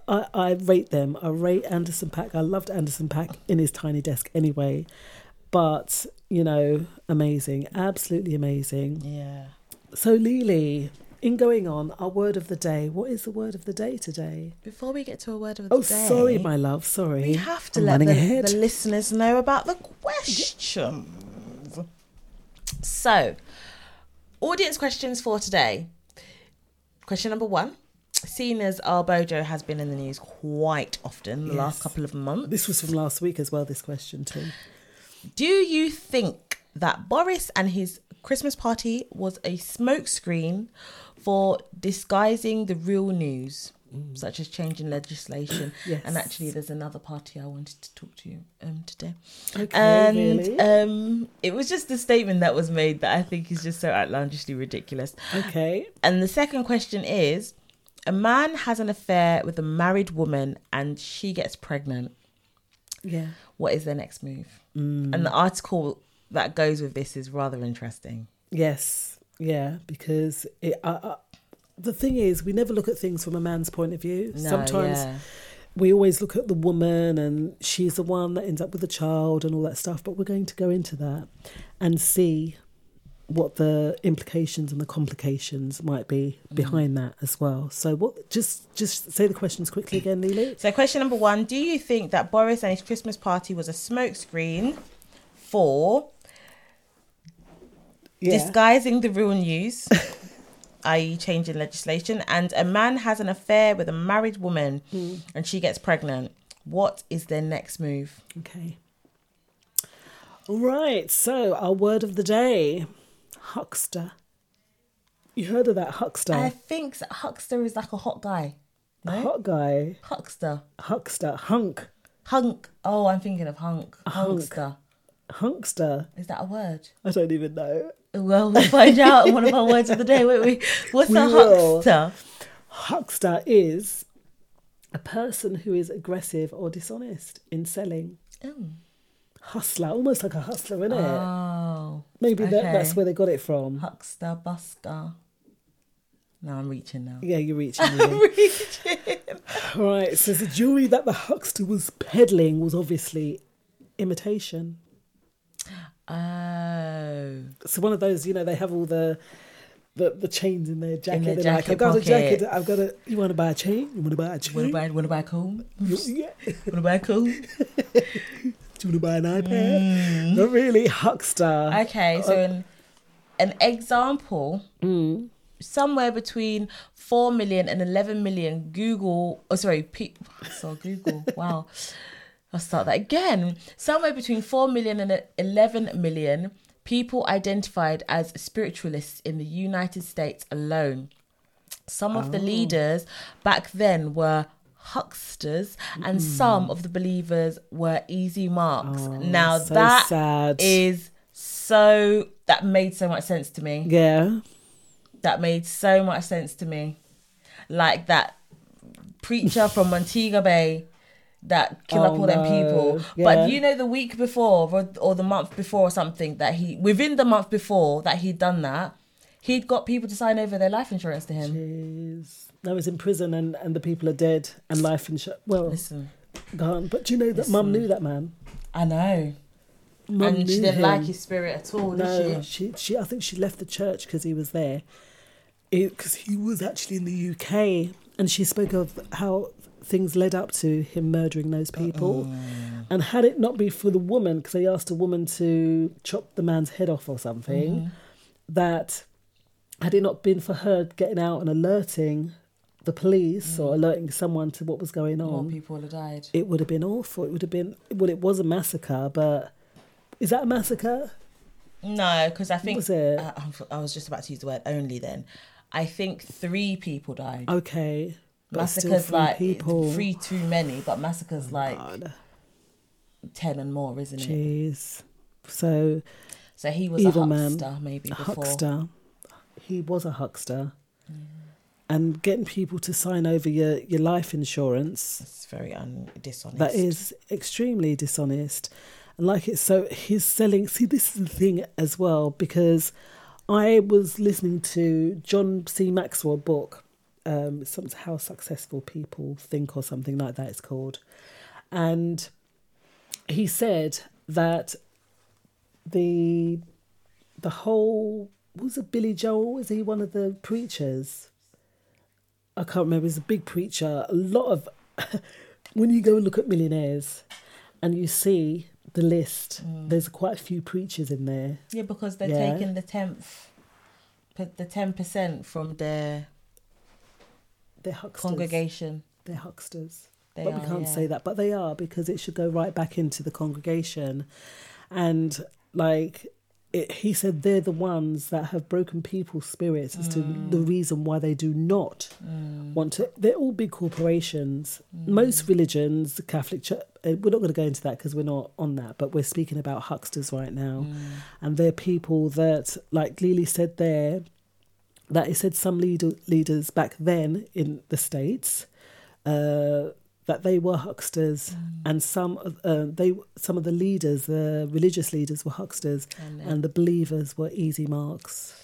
I, I, I rate them. I rate Anderson Paak. I loved Anderson Paak in his tiny desk anyway, but you know, amazing, absolutely amazing. Yeah. So Lily, in going on, our word of the day. What is the word of the day today? Before we get to a word of Oh, the day, Oh sorry, my love. Sorry, we have to I'm let the, the listeners know about the questions. So, audience questions for today. Question number one. Seeing as our Bojo has been in the news quite often the last couple of months, This was from last week as well. This question too. do you think that Boris and his Christmas party was a smokescreen for disguising the real news, such as changing legislation? Yes. And actually, there's another party I wanted to talk to you um, today. Okay, and really? um, it was just a statement that was made that I think is just so outlandishly ridiculous. Okay. And the second question is a man has an affair with a married woman and she gets pregnant. Yeah. What is their next move? Mm. And the article that goes with this is rather interesting. Yes, yeah, because it, uh, the thing is, we never look at things from a man's point of view. No, Sometimes yeah. we always look at the woman and she's the one that ends up with the child and all that stuff, but we're going to go into that and see what the implications and the complications might be Mm. behind that as well. So what just just say the questions quickly again, Lily. So, question number one Do you think that Boris and his Christmas party was a smokescreen for Yeah. disguising the real news, i.e., changing legislation, and a man has an affair with a married woman Mm. and she gets pregnant? What is their next move? Okay. All right, so our word of the day, huckster. You heard of that huckster? I think that Huckster is like a hot guy. A hot guy. Huckster. Huckster. Hunk. Hunk. Oh, I'm thinking of hunk. A hunk. Hunkster. Hunkster. Is that a word? I don't even know. Well, we'll find out in one of our words of the day, won't we? What's We a will. huckster? Huckster is a person who is aggressive or dishonest in selling. Oh. Hustler, almost like a hustler, isn't it? Oh. Maybe that, that's where they got it from. Huckster, busker. No, I'm reaching now. Yeah, you're reaching. Lily. right, so the jewelry that the huckster was peddling was obviously imitation. Oh. So one of those, you know, they have all the the, the chains in their jacket. In their They're like, I've got a jacket. I've got a. You want to buy a chain? You want to buy a chain? Want to buy, want to buy a comb? Yeah. Want to buy a comb? Do you want to buy an iPad? Not really, huckster. Mm. Okay, so Uh, an, an example, Mm. somewhere between 4 million and 11 million Google, oh sorry, pe- so Google, wow. I'll start that again. Somewhere between 4 million and 11 million people identified as spiritualists in the United States alone. Some of the Oh. leaders back then were hucksters, and mm. some of the believers were easy marks. Oh, now Oh, so that sad. is so that made so much sense to me. Yeah. That made so much sense to me. Like that preacher from Montego Bay that kill up Oh, all them people. Yeah. But you know, the week before or, or the month before or something that he within the month before that he'd done that, he'd got people to sign over their life insurance to him. Jeez. I was in prison and, and the people are dead and life insurance. Well, Listen, gone. But do you know that mum knew that man? I know. Mum and she didn't like his spirit at all, No, did she? she, she, I think she left the church because he was there. Because he was actually in the UK, and she spoke of how things led up to him murdering those people. And had it not been for the woman, because they asked a woman to chop the man's head off or something, Mhm. that had it not been for her getting out and alerting the police or alerting someone to what was going on, More people would have died. it would have been awful. It would have been well, it was a massacre, but is that a massacre? No, because I think Was it? uh, I was just about to use the word only. Then, I think three people died. Okay, but massacres like people. three too many, but massacres oh, like ten and more, isn't it? Jeez. So, So he was a man, huckster maybe a before. huckster. He was a huckster. and getting people to sign over your, your life insurance. It's very un- dishonest. That is extremely dishonest. And like it's so he's selling see this is the thing as well, because I was listening to John C. Maxwell book, um some how successful people think or something like that it's called. And he said that the the whole was it Billy Joel? Was he one of the preachers? I can't remember. He's a big preacher. A lot of when you go and look at millionaires and you see the list, there's quite a few preachers in there. Yeah, because they're Yeah. taking the tenth, the ten percent from their They're hucksters. congregation. They're hucksters. They but we can't yeah. say that. But they are because it should go right back into the congregation. And like it, he said, they're the ones that have broken people's spirits as to Mm. the reason why they do not want to. They're all big corporations. Most religions, the Catholic Church, uh, we're not going to go into that because we're not on that, but we're speaking about hucksters right now. And they're people that, like Lily said there, that it said some leader, leaders back then in the States uh, that they were hucksters, and some of- uh, they some of the leaders, the religious leaders, were hucksters, And and, the believers were easy marks.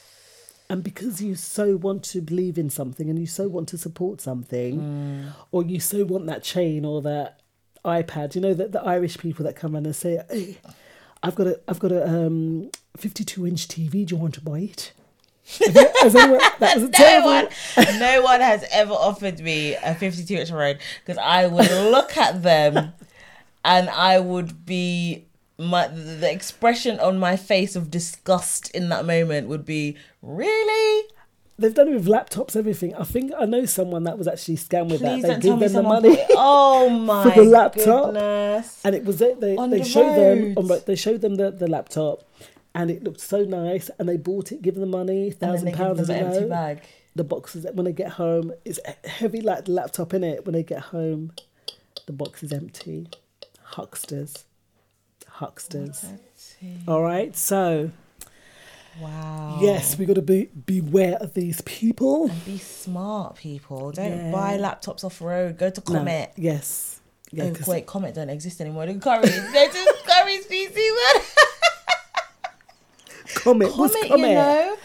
And because you so want to believe in something, and you so want to support something, or you so want that chain or that iPad, you know that the Irish people that come in and say, hey, "I've got a I've got a um, 52 inch TV. Do you want to buy it?" Anyone- that was a No terrible. one, no one has ever offered me a 52 inch road because I would look at them and I would be my the expression on my face of disgust in that moment would be really They've done it with laptops, everything. I think I know someone that was actually scammed with Please that. They don't give tell me them the money. oh my for the oh laptop, goodness. and it was it. They they the showed them road. they showed them the, the laptop, and it looked so nice. And they bought it, give them the money, thousand they pounds. I an empty bag. The boxes when they get home, it's heavy like the laptop in it. When they get home, the box is empty. Hucksters, hucksters. All right, so Wow. yes, we got to be beware of these people. And be smart, people. Don't Yeah. buy laptops off road. Go to No, Comet. yes. Yeah, oh, wait, Comet don't exist anymore. The Curry's. Go to Curry's PC one. Comet, what's Comet, Comet? you know.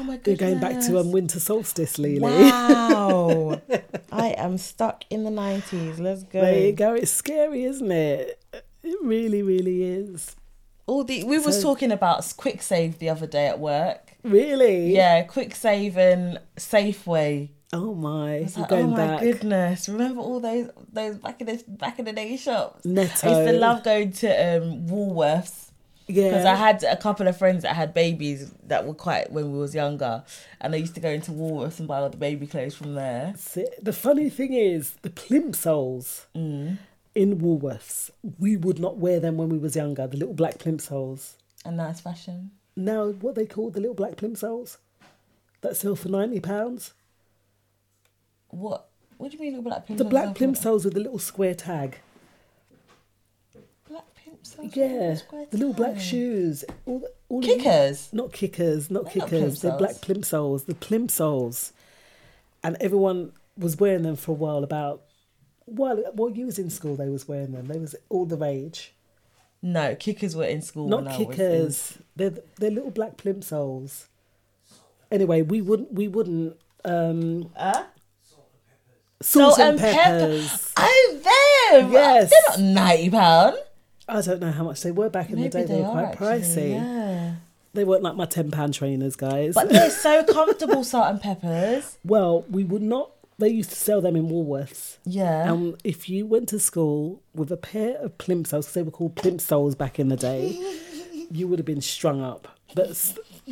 Oh my We're going back to um, winter solstice, Lily. Wow. I am stuck in the 90s. Let's go. there you go. It's scary, isn't it? It really, really is. All the we was So- talking about Kwik Save the other day at work. Really? Yeah, Kwik Save and Safeway. Oh my! Like, oh my back. goodness! Remember all those those back in the back in the day shops? Netto. I used to love going to um, Woolworths. Yeah. Because I had a couple of friends that had babies that were quite when we was younger, and they used to go into Woolworths and buy all the baby clothes from there. See, The funny thing is, the plimsolls Mm. in Woolworths, we would not wear them when we was younger. The little black plimsolls. And now it's fashion. Now, what they call the little black plimsolls that sell for ninety pounds. What? What do you mean the black pimp? The black plimsolls with the little square tag. Pimps. Yeah, the little black shoes. All the, all Kickers? not kickers, not They're not kickers. They're black plimsolls. The plimsolls, and everyone was wearing them for a while. About while while you was in school, they was wearing them. They was all the rage. No, kickers were in school. Not when I was in- kickers. They're they're little black plimsolls. Anyway, we wouldn't we wouldn't. Um, Huh? Salt, and, pepper. peppers. Oh, them. Yes. They're not ninety pound. I don't know how much they were back in Maybe the day. They, they were quite actually, pricey. yeah. They weren't like my ten pound trainers, guys. But they're so comfortable, salt and peppers. Well, we would not. They used to sell them in Woolworths. Yeah. And if you went to school with a pair of plimsolls, they were called plimsolls back in the day, you would have been strung up. But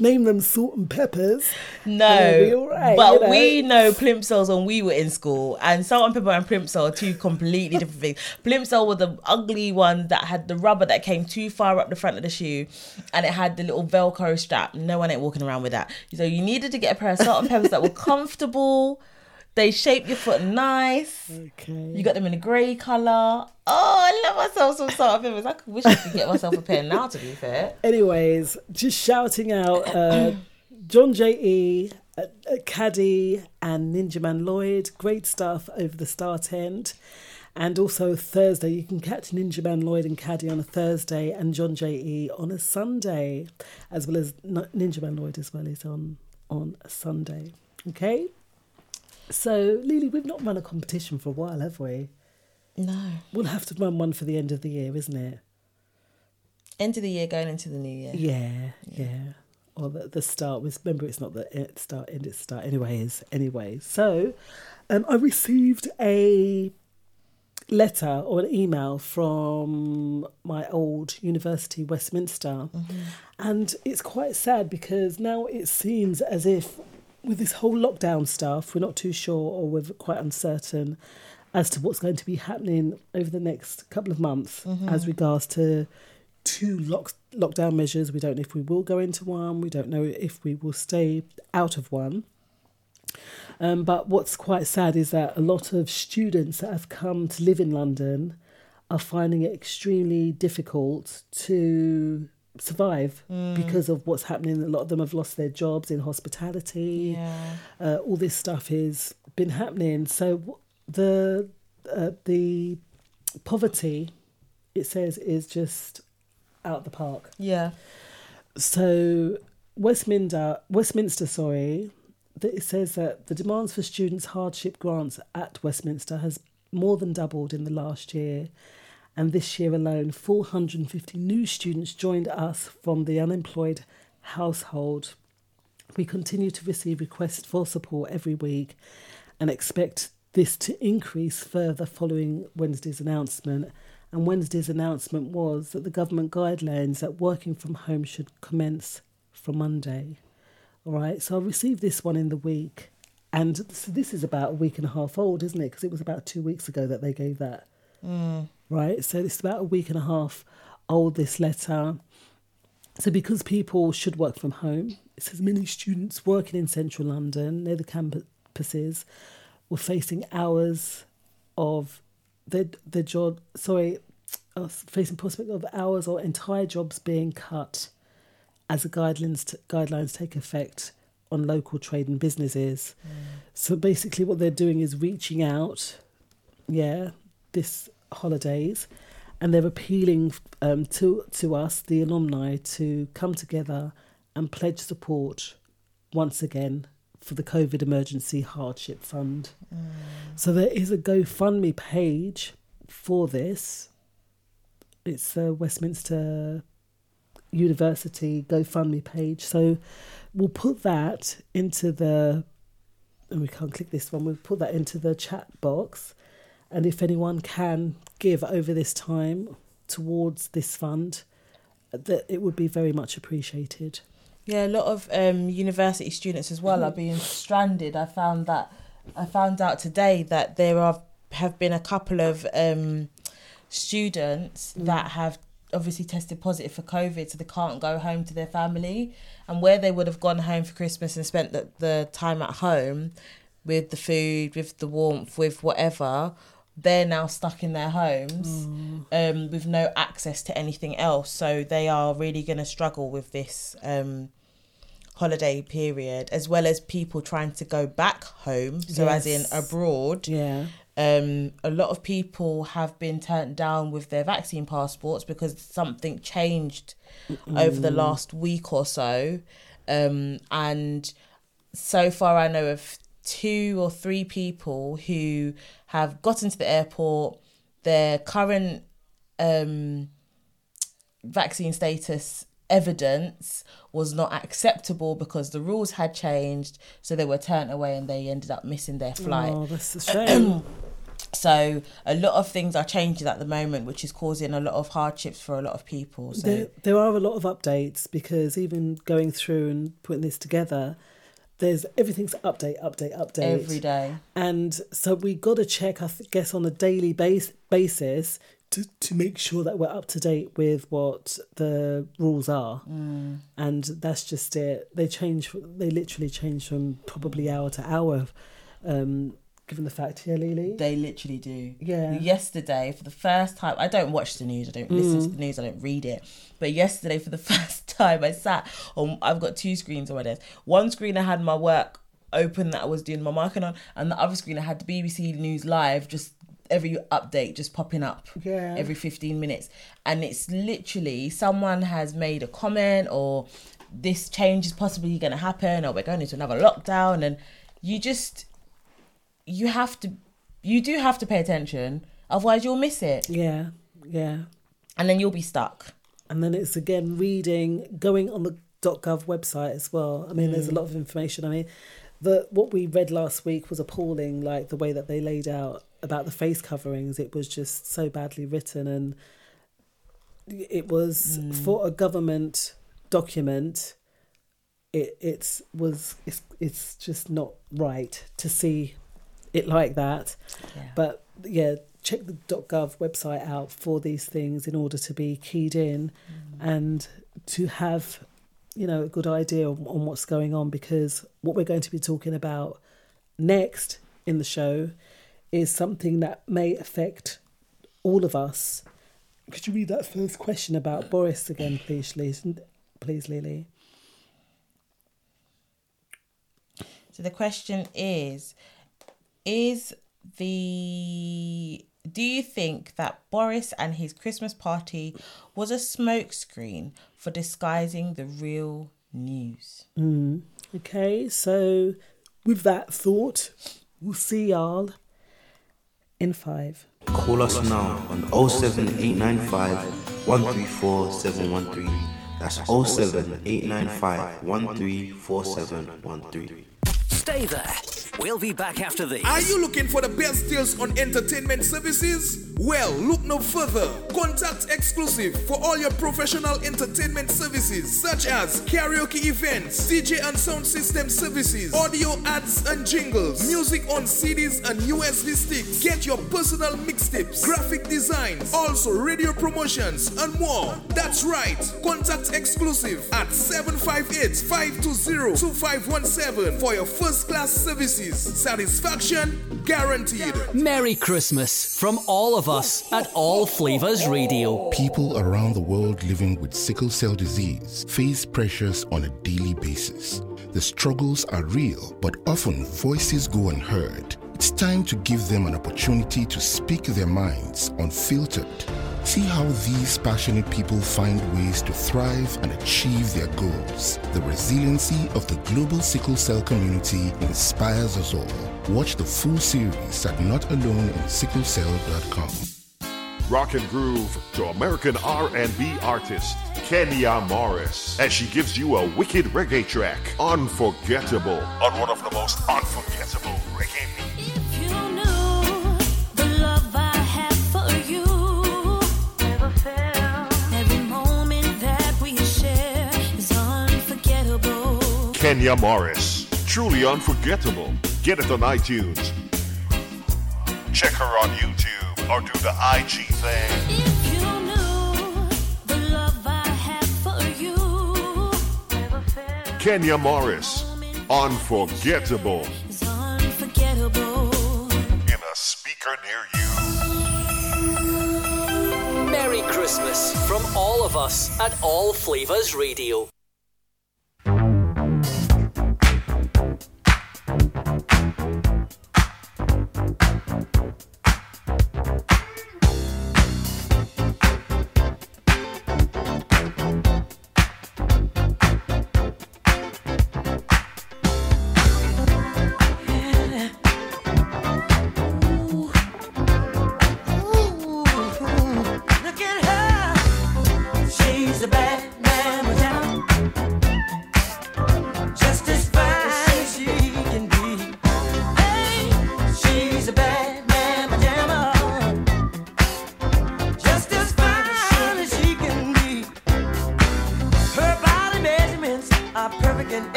name them salt and peppers. and they'll be No, right, but you know. we know plimsolls when we were in school, and salt and pepper and plimsoll are two completely different things. Plimsoll were the ugly one that had the rubber that came too far up the front of the shoe, and it had the little Velcro strap. No one ain't walking around with that. So you needed to get a pair of salt and peppers that were comfortable. They shape your foot nice. Okay. You got them in a grey colour. Oh, I love myself some salt and peppers. I wish I could get myself a pair now. To be fair. Anyways, just shouting out uh, John J.E. uh, uh, Caddy and Ninja Man Lloyd. Great stuff over the start end. And also Thursday, you can catch Ninja Man Lloyd and Caddy on a Thursday and John J.E. on a Sunday, as well as Ninja Man Lloyd as well is on, on a Sunday. Okay? So, Lily, we've not run a competition for a while, have we? No. We'll have to run one for the end of the year, isn't it? End of the year, going into the new year. Yeah, yeah. Or the, the start was, remember, it's not the start, end, it's start. Anyways, anyway. So, um, I received a letter or an email from my old university, Westminster. And it's quite sad because now it seems as if with this whole lockdown stuff, we're not too sure or we're quite uncertain as to what's going to be happening over the next couple of months Mhm. as regards to two lock, lockdown measures. We don't know if we will go into one, we don't know if we will stay out of one. Um, but what's quite sad is that a lot of students that have come to live in London are finding it extremely difficult to survive Mm. because of what's happening. A lot of them have lost their jobs in hospitality. Yeah. Uh, all this stuff has been happening. So the uh, the poverty, it says, is just out of the park. Yeah. So Westminster, Westminster, sorry, it says that the demands for students' hardship grants at Westminster has more than doubled in the last year, and this year alone, 450 new students joined us from the unemployed household. We continue to receive requests for support every week, and expect this to increase further following Wednesday's announcement. And Wednesday's announcement was that the government guidelines that working from home should commence from Monday. All right, so I received this one in the week, and so this is about a week and a half old, isn't it? Because it was about two weeks ago that they gave that. Mm. Right, so it's about a week and a half old, this letter. So, because people should work from home, it says many students working in central London near the campuses were facing hours of their, their job, sorry, uh, facing prospect of hours or entire jobs being cut as the guidelines, guidelines take effect on local trade and businesses. So, basically, what they're doing is reaching out, yeah, this holidays and they're appealing um, to to us, the alumni, to come together and pledge support once again for the COVID Emergency Hardship Fund. So there is a GoFundMe page for this. It's the Westminster University GoFundMe page. So we'll put that into the. And we can't click this one. We'll put that into the chat box. And if anyone can give over this time towards this fund, that it would be very much appreciated. Yeah, a lot of um, university students as well are being stranded. I found that I found out today that there are have been a couple of um, students that have obviously tested positive for COVID, so they can't go home to their family. And where they would have gone home for Christmas and spent the, the time at home with the food, with the warmth, with whatever, they're now stuck in their homes um, with no access to anything else. So they are really going to struggle with this um, holiday period, as well as people trying to go back home. So, as in abroad. Yeah. Um, a lot of people have been turned down with their vaccine passports because something changed over the Mm. last week or so. Um, and so far, I know of two or three people who have gotten to the airport. Their current um, vaccine status evidence was not acceptable because the rules had changed, so they were turned away and they ended up missing their flight. Oh, that's a shame. so a lot of things are changing at the moment, which is causing a lot of hardships for a lot of people. So There, there are a lot of updates because even going through and putting this together, there's everything's update, update, update Every day. and so we got to check, I guess, on a daily base basis to to make sure that we're up to date with what the rules are, Mm. and that's just it. They change, they literally change from probably hour to hour, um, given the fact, here, Lily. They literally do. Yeah. Yesterday, for the first time, I don't watch the news. I don't listen to Mm. the news. I don't read it. But yesterday, for the first time, I sat on. I've got two screens on my desk. One screen I had my work open that I was doing my marking on, and the other screen I had the BBC News Live just every update just popping up Yeah. every 15 minutes and it's literally someone has made a comment or this change is possibly going to happen or we're going into another lockdown and you just you have to you do have to pay attention otherwise you'll miss it Yeah, yeah. and then you'll be stuck And then it's again reading, going on the .gov website as well. I mean, there's a Mm. lot of information. I mean, the what we read last week was appalling. Like the way that they laid out about the face coverings, it was just so badly written, and it was Mm. for a government document. It it's was it's it's just not right to see it like that. But yeah, check the .gov website out for these things in order to be keyed in mm. and to have you know a good idea on, on what's going on because what we're going to be talking about next in the show is something that may affect all of us. Could you read that first question about Boris again, please? Please, Lily. So the question is is the do you think that Boris and his Christmas party was a smokescreen for disguising the real news? Mm. Okay, so with that thought, we'll see y'all in five. Call us now on 07895 134 713. That's 07895 134 Stay there. We'll be back after this. Are you looking for the best deals on entertainment services? Well, look no further. Contact Exclusive for all your professional entertainment services such as karaoke events, DJ and sound system services, audio ads and jingles, music on CDs and USB sticks. Get your personal mixtapes, graphic designs, also radio promotions and more. That's right. Contact Exclusive at 758-520-2517 for your first class services. Satisfaction guaranteed. Merry Christmas from all of us at All Flavors Radio. People around the world living with sickle cell disease face pressures on a daily basis. The struggles are real, but often voices go unheard. It's time to give them an opportunity to speak their minds unfiltered. See how these passionate people find ways to thrive and achieve their goals. The resiliency of the global sickle cell community inspires us all. Watch the full series at notaloneinsicklecell.com. Rock and groove to American R&B artist Kenya Morris as she gives you a wicked reggae track, Unforgettable, on one of the most unforgettable reggae Kenya Morris, truly unforgettable. Get it on iTunes. Check her on YouTube or do the IG thing. If you knew the love I have for you. Kenya Morris, Unforgettable. Unforgettable. In a speaker near you. Merry Christmas from all of us at All Flavors Radio.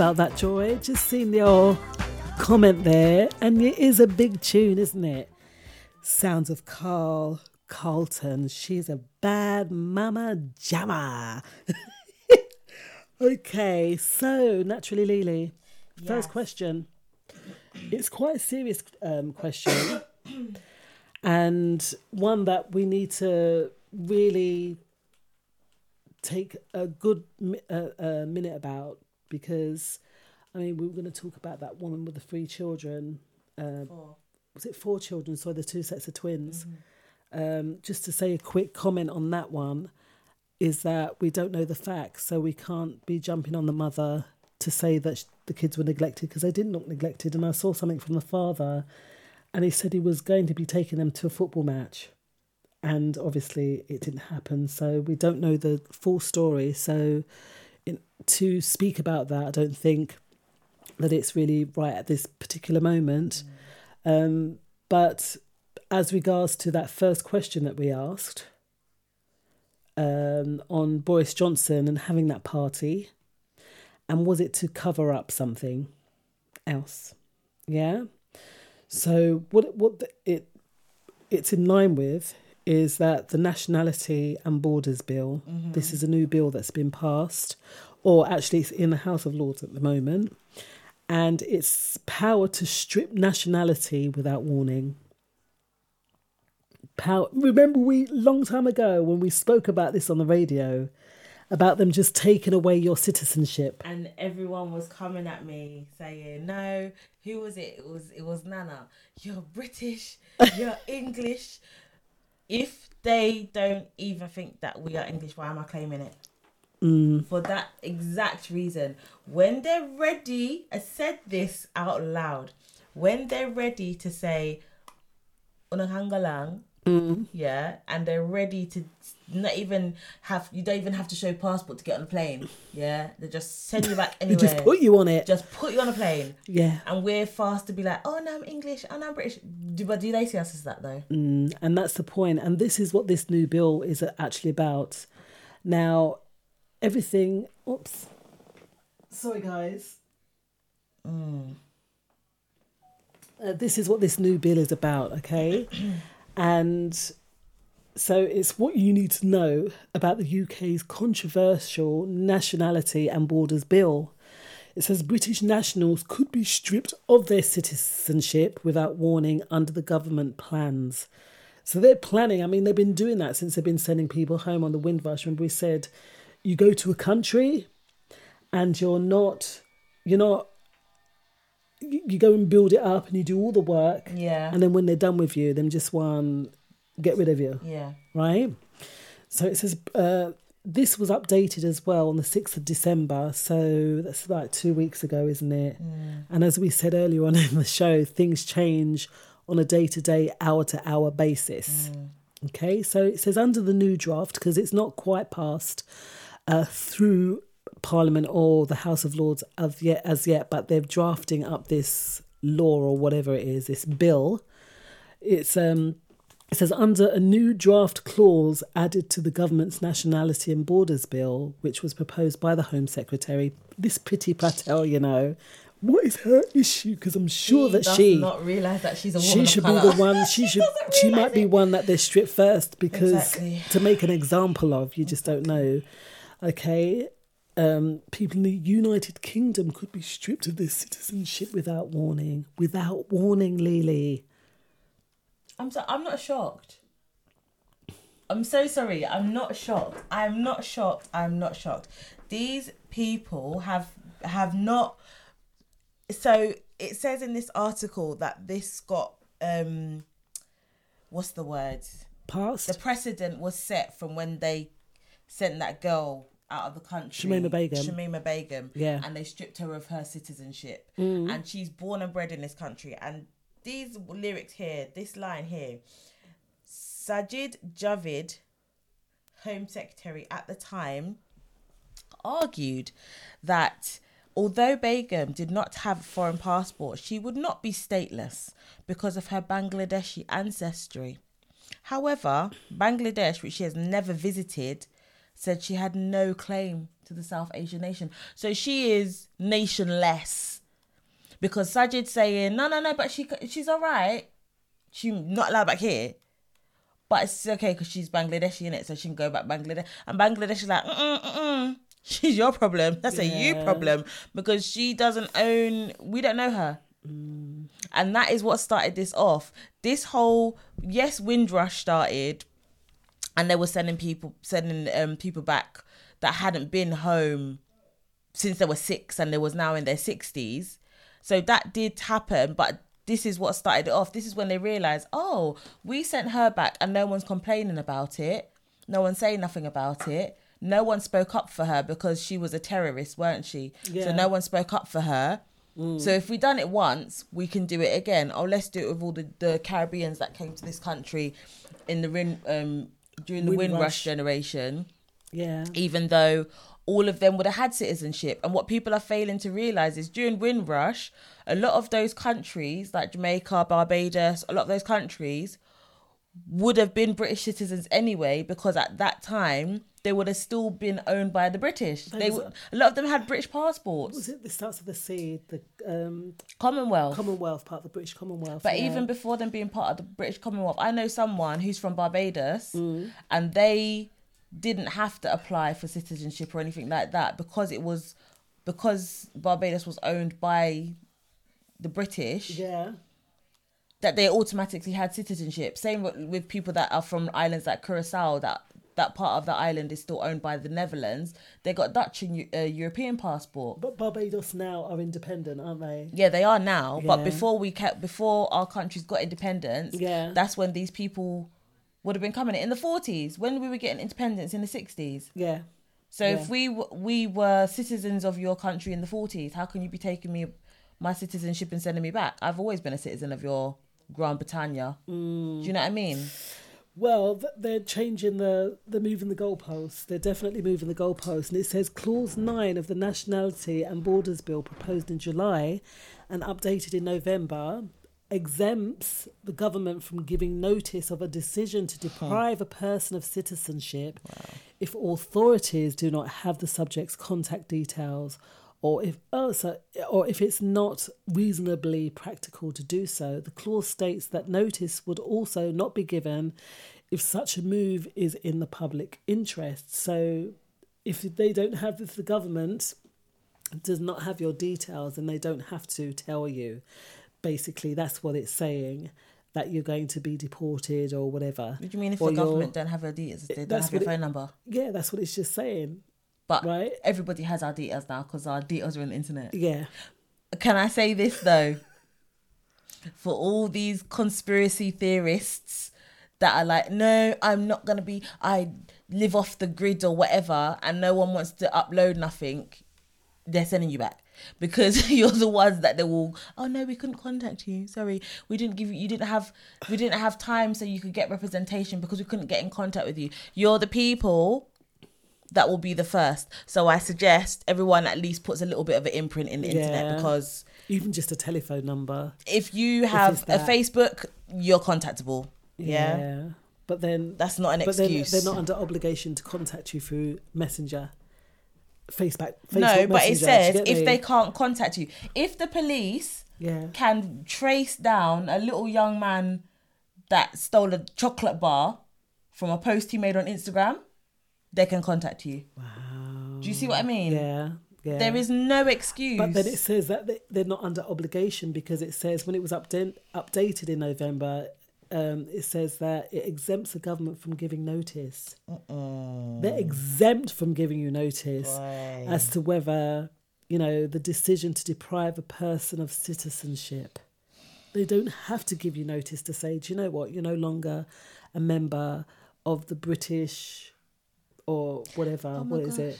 About that, Joy. Just seen your comment there, and it is a big tune, isn't it? Sounds of Carl Carlton. She's a bad mama jammer. okay, so naturally, Lily, first question. It's quite a serious um, question, and one that we need to really take a good uh, uh, minute about because I mean we were going to talk about that woman with the three children. Uh, Four. Was it four children? So the two sets of twins. Um, just to say a quick comment on that one is that we don't know the facts, so we can't be jumping on the mother to say that sh- the kids were neglected because they didn't look neglected. And I saw something from the father, and he said he was going to be taking them to a football match and obviously it didn't happen so we don't know the full story so to speak about that i don't think that it's really right at this particular moment. Um, but as regards to that first question that we asked um, on boris johnson and having that party and was it to cover up something else? Yeah? So what what it it's in line with is that the Nationality and Borders Bill, Mhm. this is a new bill that's been passed, or actually it's in the House of Lords at the moment, and it's power to strip nationality without warning. Power. Remember, we long time ago when we spoke about this on the radio, about them just taking away your citizenship. and everyone was coming at me saying, "No, who was it? It was it was Nana. You're British. You're English. If they don't even think that we are English, why am I claiming it?" Mm. For that exact reason, when they're ready, I said this out loud. When they're ready to say, "Unahangalang," Mm. yeah, and they're ready to not even have you don't even have to show passport to get on a plane, yeah. They just send you back They anywhere. just put you on it. Just put you on a plane. Yeah. And we're fast to be like, oh no, I'm English, oh no, I'm British. Do, but do they see us as that though? Mm, and that's the point. And this is what this new bill is actually about. Now, everything. Oops. Sorry, guys. Mm. Uh, this is what this new bill is about, okay? and so it's what you need to know about the UK's controversial Nationality and Borders Bill. It says British nationals could be stripped of their citizenship without warning under the government plans. So they're planning. I mean, they've been doing that since they've been sending people home on the Windrush. Remember, we said you go to a country and you're not, you're not. You you go and build it up and you do all the work. Yeah. And then when they're done with you, then just one get rid of you. Yeah. Right? So it says uh, this was updated as well on the 6th of December. So that's like two weeks ago, isn't it? Mm. And as we said earlier on in the show, things change on a day to day, hour to hour basis. Okay, so it says under the new draft, because it's not quite passed uh, through Parliament or the House of Lords as yet, as yet, but they're drafting up this law or whatever it is, this bill. It's um, it says under a new draft clause added to the government's nationality and borders bill, which was proposed by the Home Secretary. This Priti Patel, you know, what is her issue? Because I'm sure She that does she not realise that she's a woman she should be the one. She should. she might be one that they strip first because Exactly. to make an example of, you just don't know. Okay, um, people in the United Kingdom could be stripped of their citizenship without warning. Without warning, Lily. I'm so, I'm not shocked. I'm so sorry. I'm not shocked. I'm not shocked. I'm not shocked. These people have have not. So it says in this article that this got um, what's the word? Passed. The precedent was set from when they sent that girl out of the country, Shamima Begum. Shamima Begum, Yeah. and they stripped her of her citizenship, Mm. and she's born and bred in this country. And these lyrics here, this line here, Sajid Javid, Home Secretary at the time, argued that although Begum did not have a foreign passport, she would not be stateless because of her Bangladeshi ancestry. However, Bangladesh, which she has never visited, said she had no claim to the South Asian nation. So she is nationless. Because Sajid saying, no, no, no, but she she's all right. She not allowed back here. But it's okay because she's Bangladeshi in it, so she can go back Bangladesh. And Bangladesh is like, mm mm she's your problem. That's a you problem because she doesn't own. We don't know her, and that is what started this off. This whole yes, Windrush started, and they were sending people sending um people back that hadn't been home since they were six and they was now in their sixties. So that did happen, but this is what started it off. This is when they realized, oh, we sent her back and no one's complaining about it. No one's saying nothing about it. No one spoke up for her because she was a terrorist, weren't she? yeah. So no one spoke up for her. Mm. So if we done it once, we can do it again. Oh, let's do it with all the, the Caribbeans that came to this country in the um during the Windrush. Windrush generation Yeah. even though all of them would have had citizenship. And what people are failing to realize is during Windrush, a lot of those countries, like Jamaica, Barbados, a lot of those countries would have been British citizens anyway, because at that time they would have still been owned by the British. That They would, a lot of them had British passports. Was it the starts of the sea, the um, Commonwealth? Commonwealth part of the British Commonwealth. But yeah. even before them being part of the British Commonwealth, I know someone who's from Barbados Mm. and they didn't have to apply for citizenship or anything like that because it was because Barbados was owned by the British yeah, that they automatically had citizenship. Same with, with people that are from islands like Curacao that that part of the island is still owned by the Netherlands. They got Dutch and uh, European passport. but Barbados now are independent, aren't they? Yeah, they are now. But before we kept before our countries got independence, Yeah. that's when these people would have been coming in the forties when we were getting independence in the sixties. Yeah. So Yeah. if we w- we were citizens of your country in the forties, how can you be taking me my citizenship and sending me back? I've always been a citizen of your Grand Britannia. Mm. Do you know what I mean? Well, they're changing the, they're moving the goalposts. They're definitely moving the goalposts. And it says Clause 9 of the Nationality and Borders Bill proposed in July and updated in November exempts the government from giving notice of a decision to deprive a person of citizenship if authorities do not have the subject's contact details or if oh, so, or if it's not reasonably practical to do so. The clause states that notice would also not be given if such a move is in the public interest. So if they don't have if the government does not have your details and they don't have to tell you. Basically, that's what it's saying. that you're going to be deported or whatever. What do you mean if Or the government don't have your details? They don't have your it- phone number. Yeah, that's what it's just saying. But right? everybody has our details now because our details are on the internet. Yeah. Can I say this though? For all these conspiracy theorists that are like, no, I'm not gonna be. I live off the grid or whatever, and no one wants to upload nothing. They're sending you back because you're the ones that they will. Oh no, we couldn't contact you. Sorry, we didn't give you. You didn't have. We didn't have time so you could get representation because we couldn't get in contact with you. You're the people that will be the first. So I suggest everyone at least puts a little bit of an imprint in the internet Yeah. because even just a telephone number. if you have it's a. Facebook, you're contactable. Yeah. But then that's not an excuse. they're not under obligation to contact you through Messenger. Facebook. Facebook no, but it says do you get if me? they can't contact you, if the police Yeah. can trace down a little young man that stole a chocolate bar from a post he made on Instagram, they can contact you. Wow. Do you see what I mean? Yeah. Yeah. There is no excuse. But then it says that they- they're not under obligation because it says when it was update, updated in November, um, it says that it exempts the government from giving notice. They're exempt from giving you notice Right. as to whether, you know, the decision to deprive a person of citizenship. They don't have to give you notice to say, do you know what, you're no longer a member of the British or whatever. Oh What is it?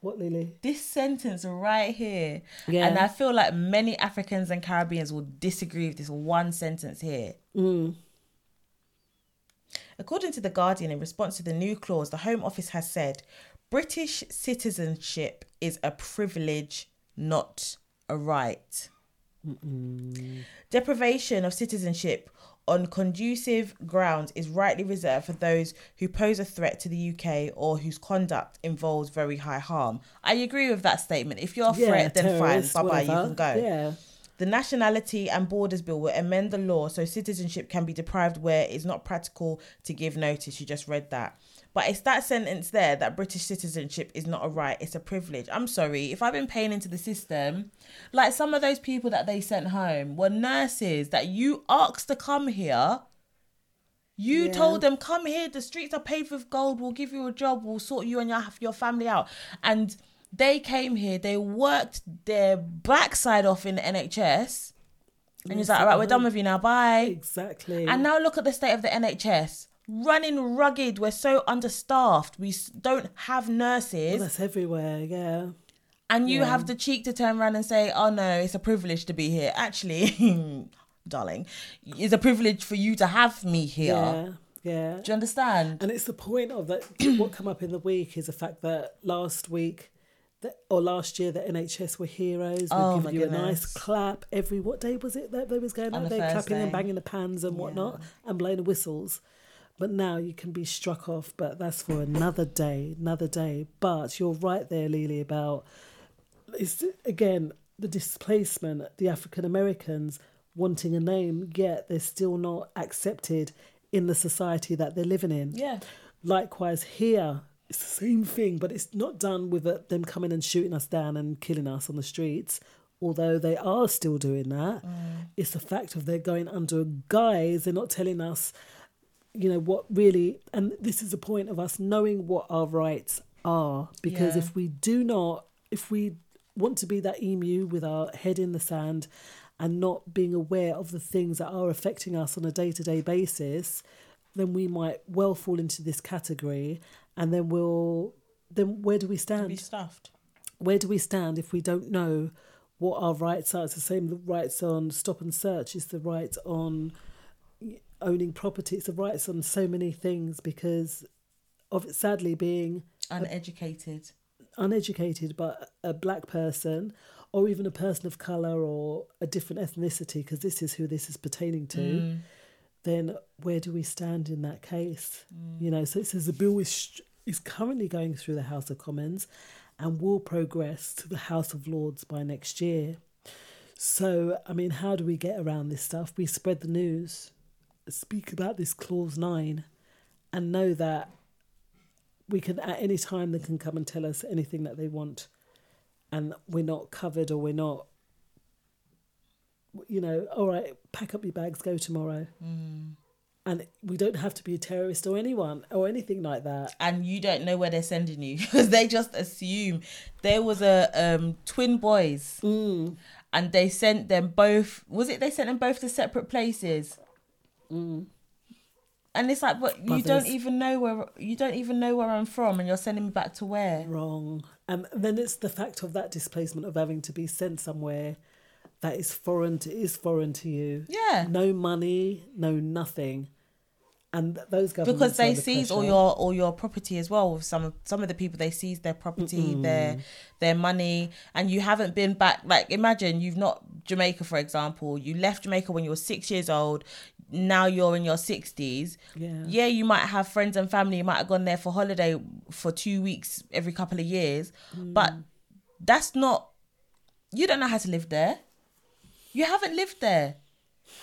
What, Lily? this sentence right here. Yeah. And I feel like many Africans and Caribbeans will disagree with this one sentence here. Mm. According to The Guardian, in response to the new clause, the Home Office has said British citizenship is a privilege, not a right. Deprivation of citizenship on conducive grounds is rightly reserved for those who pose a threat to the UK or whose conduct involves very high harm. I agree with that statement. If you're a Yeah, threat, then fine, bye bye, you can go. Yeah. The Nationality and Borders Bill will amend the law so citizenship can be deprived where it's not practical to give notice. You just read that. But it's that sentence there that British citizenship is not a right, it's a privilege. I'm sorry, if I've been paying into the system, like some of those people that they sent home were nurses that you asked to come here. You Yeah. told them, come here, the streets are paved with gold, we'll give you a job, we'll sort you and your, your family out. And they came here, they worked their backside off in the NHS. And he's like, all right, we're done with you now, bye. Exactly. And now look at the state of the NHS. Running rugged, we're so understaffed, we don't have nurses. Well, that's everywhere, yeah. And you Yeah. have the cheek to turn around and say, "Oh no, it's a privilege to be here." Actually, darling, it's a privilege for you to have me here. Yeah, yeah. Do you understand? And it's the point of that. what come up in the week is the fact that last week, that, or last year, the NHS were heroes. Oh, we give you a nice clap every. What day was it that they was going On out the there clapping and banging the pans and whatnot and blowing the whistles. But now you can be struck off. But that's for another day, another day. But you're right there, Lily, about it's again the displacement, the African Americans wanting a name, yet they're still not accepted in the society that they're living in. Yeah. Likewise, here it's the same thing, but it's not done with uh, them coming and shooting us down and killing us on the streets. Although they are still doing that, it's the fact of they're going under a guise. They're not telling us, you know, what really. And this is the point of us knowing what our rights are, because Yeah. if we do not, if we want to be that emu with our head in the sand and not being aware of the things that are affecting us on a day to day basis, then we might well fall into this category and then we'll then where do we stand? Be stuffed. Where do we stand if we don't know what our rights are? It's the same the rights on stop and search, is the right on owning property, it's the rights on so many things because of it sadly being Uneducated. uneducated but a black person or even a person of color or a different ethnicity because this is who this is pertaining to Mm. then where do we stand in that case? You know so it says the bill is is currently going through the house of commons and will progress to the house of lords by next year. So i mean how do we get around this stuff? We spread the news speak about this clause 9 and know that we can at any time they can come and tell us anything that they want and we're not covered or we're not you know, all right, pack up your bags, go tomorrow. Mm. And we don't have to be a terrorist or anyone or anything like that. and you don't know where they're sending you because they just assume there was a um twin boys Mm. and they sent them both was it they sent them both to separate places Mm. and it's like but you don't even know where you don't even know where i'm from and you're sending me back to where Wrong. Um, and then it's the fact of that displacement of having to be sent somewhere that is foreign to is foreign to you. Yeah. No money, no nothing. And th- those governments because they seize all your all your property as well with some of some of the people they seize their property Mm-mm. their their money and you haven't been back like imagine you've not jamaica for example you left jamaica when you were six years old now you're in your 60s Yeah. yeah you might have friends and family you might have gone there for holiday for two weeks every couple of years but Mm. that's not you don't know how to live there you haven't lived there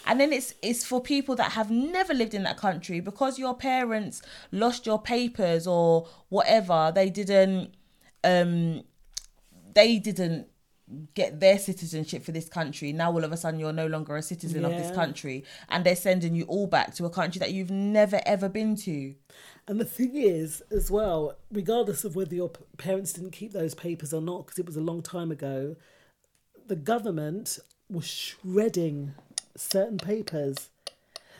and then it's it's for people that have never lived in that country because your parents lost your papers or whatever they didn't um they didn't get their citizenship for this country. Now all of a sudden you're no longer a citizen of this country and they're sending you all back to a country that you've never ever been to. And the thing is, as well, regardless of whether your p- parents didn't keep those papers or not, because it was a long time ago, the government was shredding certain papers.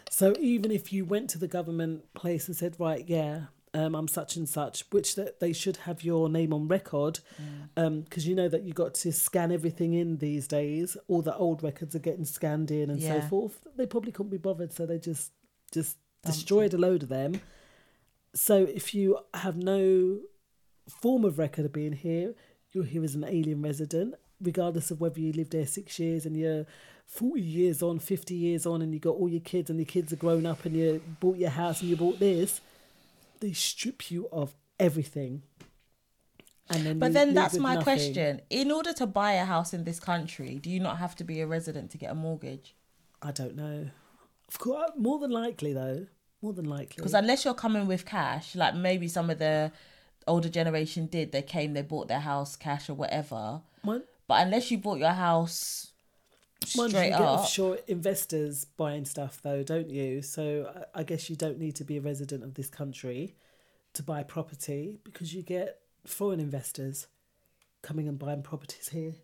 So even if you went to the government place and said, right, yeah, um, I'm such and such, which that they should have your name on record, because you know that you got to scan everything in these days. All the old records are getting scanned in and so forth. They probably couldn't be bothered, so they just just destroyed a load of them. So if you have no form of record of being here, you're here as an alien resident, regardless of whether you lived there six years and you're 40 years on, 50 years on, and you got all your kids and your kids are grown up and you bought your house and you bought this. They strip you of everything. And then but then that's my nothing. question in order to buy a house in this country do you not have to be a resident to get a mortgage I don't know. Of course, uh, more than likely though. More than likely. Because unless you're coming with cash, like maybe some of the older generation did, they came, they bought their house cash or whatever. Mind- But unless you bought your house Mind you, straight get up, offshore investors buying stuff though, don't you? So I- guess you don't need to be a resident of this country to buy property because you get foreign investors coming and buying properties here.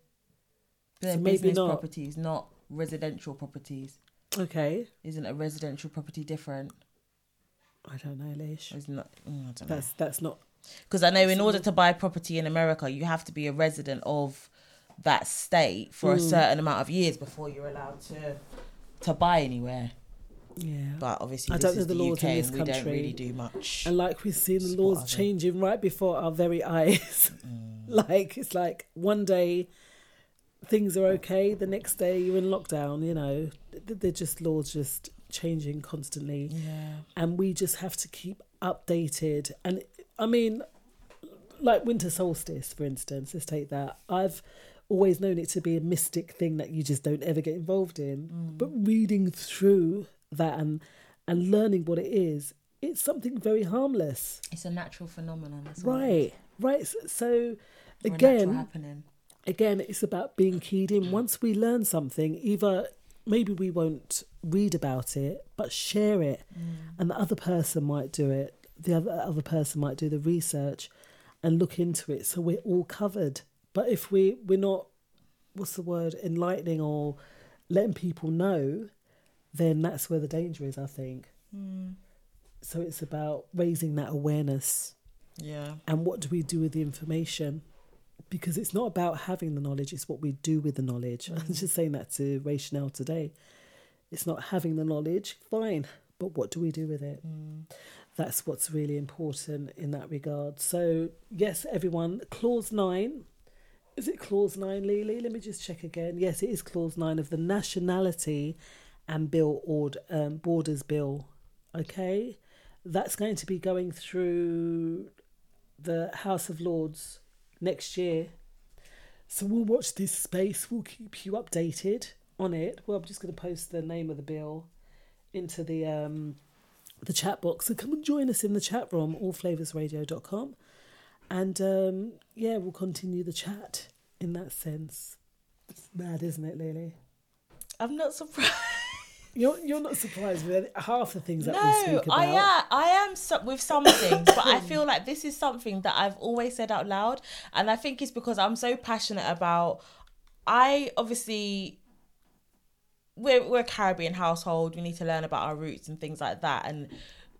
So maybe business not. properties, not residential properties. Okay. Isn't a residential property different? I don't know, Lish. It's not. mm, I don't know. That's that's not Because I know in order to buy property in America, you have to be a resident of that state for a Mm. certain amount of years before you're allowed to to buy anywhere. yeah. But obviously, I don't know the the, laws UK in this and we country. don't really do much. And like we've seen the laws changing right before our very eyes. like it's like one day things are okay, the next day you're in lockdown, you know. Th- They're just laws just changing constantly. Yeah. And we just have to keep updated. And I mean like winter solstice, for instance, let's take that. I've always known it to be a mystic thing that you just don't ever get involved in. Mm. But reading through that and and learning what it is, it's something very harmless. It's a natural phenomenon. It is. Right, right. So Or again, again, it's about being keyed in. Once we learn something, either maybe we won't read about it, but share it, and the other person might do it. The other other person might do the research and look into it, so we're all covered. But if we we're not, what's the word, enlightening or letting people know, then that's where the danger is. I think. Mm. So it's about raising that awareness. Yeah. And what do we do with the information? Because it's not about having the knowledge, it's what we do with the knowledge. I'm just saying that to Chanel today. It's not having the knowledge, fine, but what do we do with it? That's what's really important in that regard. So, yes, everyone, clause nine. Is it clause nine, Lily? Let me just check again. Yes, it is clause nine of the Nationality and Bill Ord, um, Borders Bill. Okay, that's going to be going through the House of Lords next year. So we'll watch this space. We'll keep you updated on it. Well, I'm just going to post the name of the bill into the um, the chat box. So come and join us in the chat room, allflavorsradio.com. And um, yeah, we'll continue the chat in that sense. It's mad, isn't it, Lily? I'm not surprised. You're you're not surprised with half the things that we speak about. I am. I am so, with some things, but I feel like this is something that I've always said out loud, and I think it's because I'm so passionate about. I obviously. We're we're a Caribbean household. We need to learn about our roots and things like that, and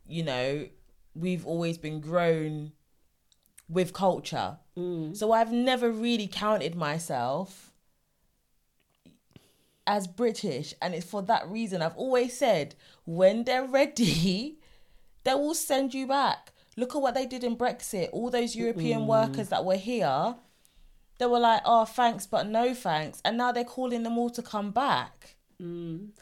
you know, we've always been grown with culture. So I've never really counted myself as British, and it's for that reason. I've always said when they're ready, they will send you back. Look at what they did in Brexit. All those European Mm. workers that were here, they were like, "Oh, thanks, but no thanks," and now they're calling them all to come back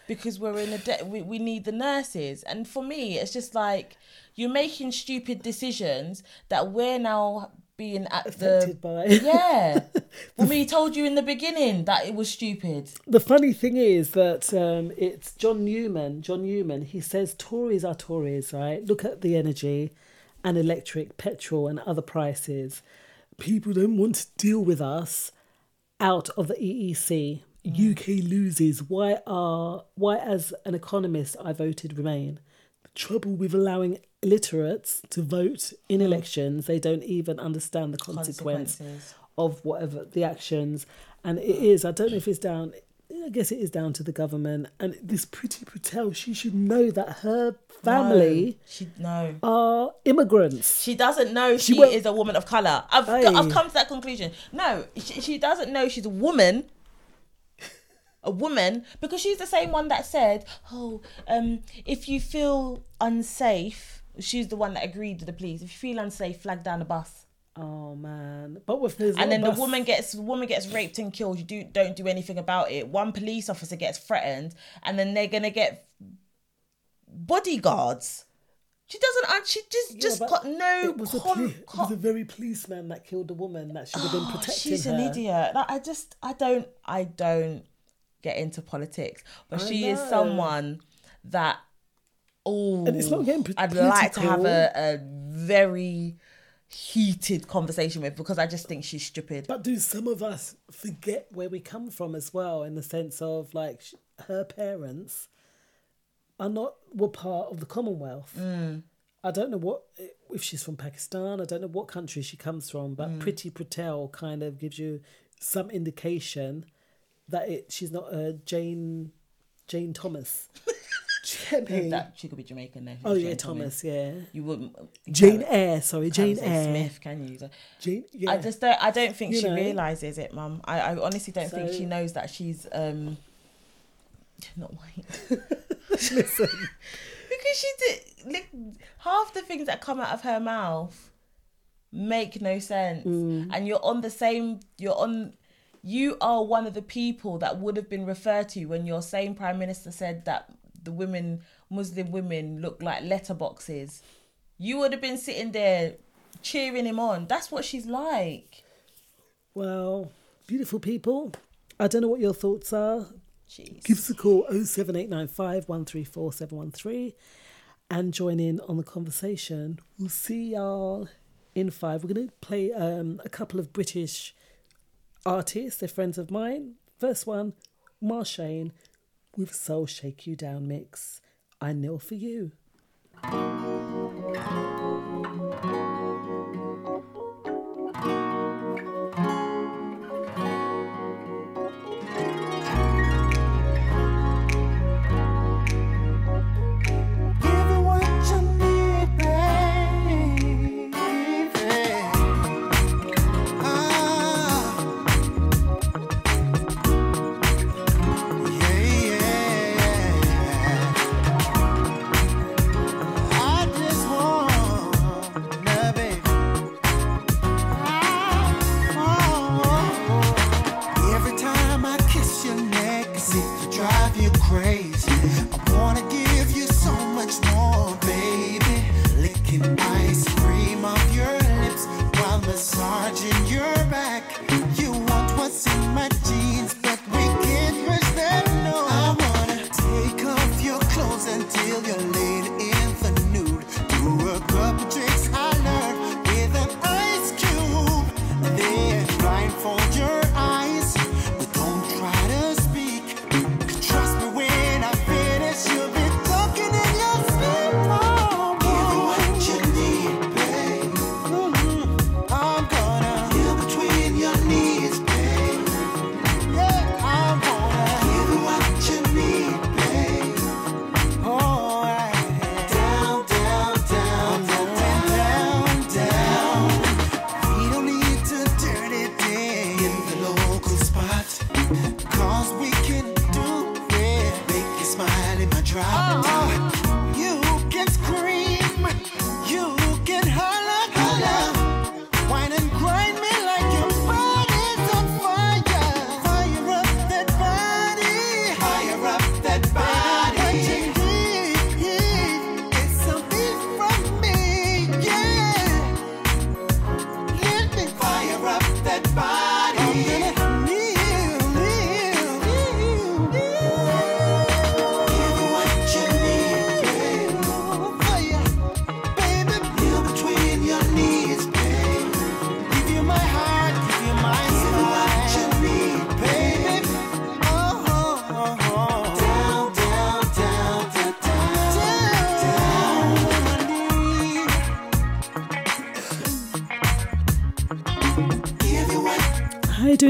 because we're in a de- we, we need the nurses. And for me, it's just like you're making stupid decisions that we're now being at Affected the by. yeah. well, we told you in the beginning that it was stupid. The funny thing is that um, it's John Newman. John Newman. He says Tories are Tories, right? Look at the energy, and electric, petrol, and other prices. People don't want to deal with us out of the EEC. UK loses. Why are why, as an economist, I voted Remain. The trouble with allowing illiterates to vote in elections, they don't even understand the consequence Consequences. of whatever the actions. And it is, I don't know if it's down, I guess it is down to the government. And this Priti Patel, she should know that her family No, she no. are immigrants. She doesn't know she, won't- is a woman of color. I've Aye. I've come to that conclusion. No, she, she doesn't know she's a woman. A woman because she's the same one that said, "Oh, um, if you feel unsafe, she's the one that agreed with the police. If you feel unsafe, flag down the bus." Oh man! But with and then the woman gets woman gets raped and killed. You do don't do anything about it. One police officer gets threatened, and then they're gonna get bodyguards. She doesn't. Uh, she just Yeah, just got no. It was, a con- poli- it was a very policeman that killed the woman that should have been Oh, protecting she's her. an idiot. Like, I just, I don't, I don't get into politics, but I she is someone that. Oh, And it's not getting I'd like to have a, a very heated conversation with because I just think she's stupid. But do some of us forget where we come from as well, in the sense of like sh- her parents are not were part of the Commonwealth. Mm. I don't know what if she's from Pakistan. I don't know what country she comes from, but Mm. Priti Patel kind of gives you some indication that it she's not a Jane Jane Thomas. Do you get me? That she could be Jamaican though. Oh, Jane yeah, Thomas, yeah. You wouldn't. Jane Eyre, sorry, Jane Eyre. Smith, can you? Jane, Yeah. I just don't. I don't think You she know. realizes it, Mum. I, I honestly don't think she knows that she's um not white. Listen. because she did like, half the things that come out of her mouth make no sense, Mm. and you're on the same. You're on. You are one of the people that would have been referred to when your same prime minister said that the women, Muslim women, look like letterboxes. You would have been sitting there cheering him on. That's what she's like. Well, beautiful people. I don't know what your thoughts are. Jeez. Give us a call 07895 134 713 and join in on the conversation. We'll see y'all in five. We're going to play um, a couple of British artists, they're friends of mine. First one, Marshane with Soul Shake You Down mix. I kneel for you.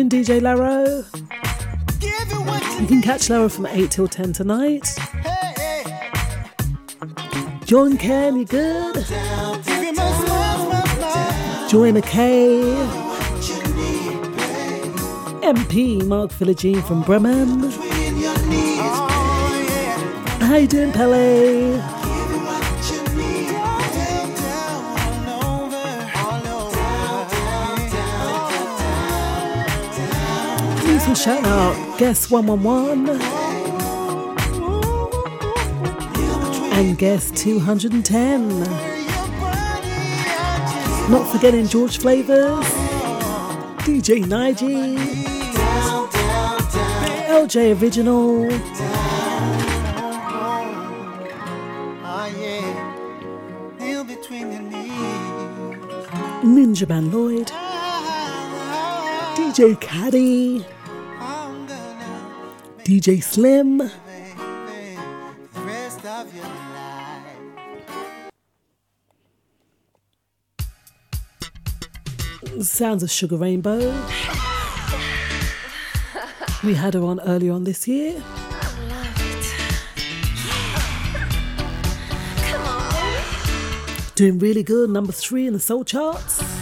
DJ Laro? You can catch Laro from 8 till 10 tonight. John Ken, you good? Joanna K. MP Mark Philogene from Bremen. How you doing, Pele? And shout out Guess 111 and guess 210. Not forgetting George Flavors, DJ Nige, LJ Original, ah, yeah, kneel between your knees. Ninja Man Lloyd, DJ Caddy, DJ Slim. The rest of your life. Sounds of Sugar Rainbow. We had her on earlier on this year. Doing really good, number three in the soul charts.